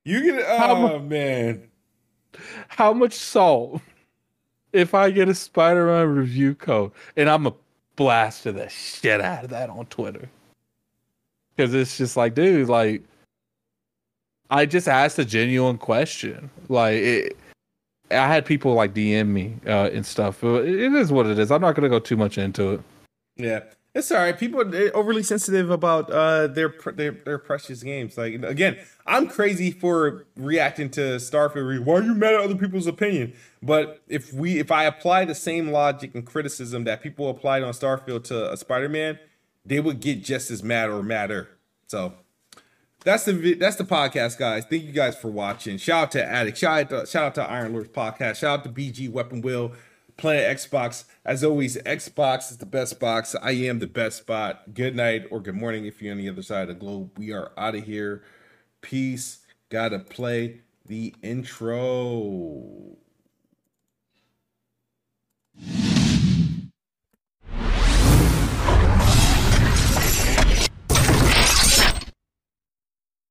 you get oh man. How much salt if I get a Spider-Man review code and I'm a blast of the shit out of that on Twitter. Cause it's just like, dude, like I just asked a genuine question. Like it, I had people like DM me uh, and stuff. It is what it is. I'm not gonna go too much into it. Yeah. It's all right. People are overly sensitive about uh, their, their their precious games. Like again, I'm crazy for reacting to Starfield. Why are you mad at other people's opinion? But if we if I apply the same logic and criticism that people applied on Starfield to a Spider-Man, they would get just as mad or madder. So that's the that's the podcast, guys. Thank you guys for watching. Shout out to Addict. Shout out to shout out to Iron Lords podcast. Shout out to BG Weapon Wheel. Play Xbox. As always, Xbox is the best box. I am the best bot. Good night or good morning if you're on the other side of the globe. We are out of here. Peace. Gotta play the intro.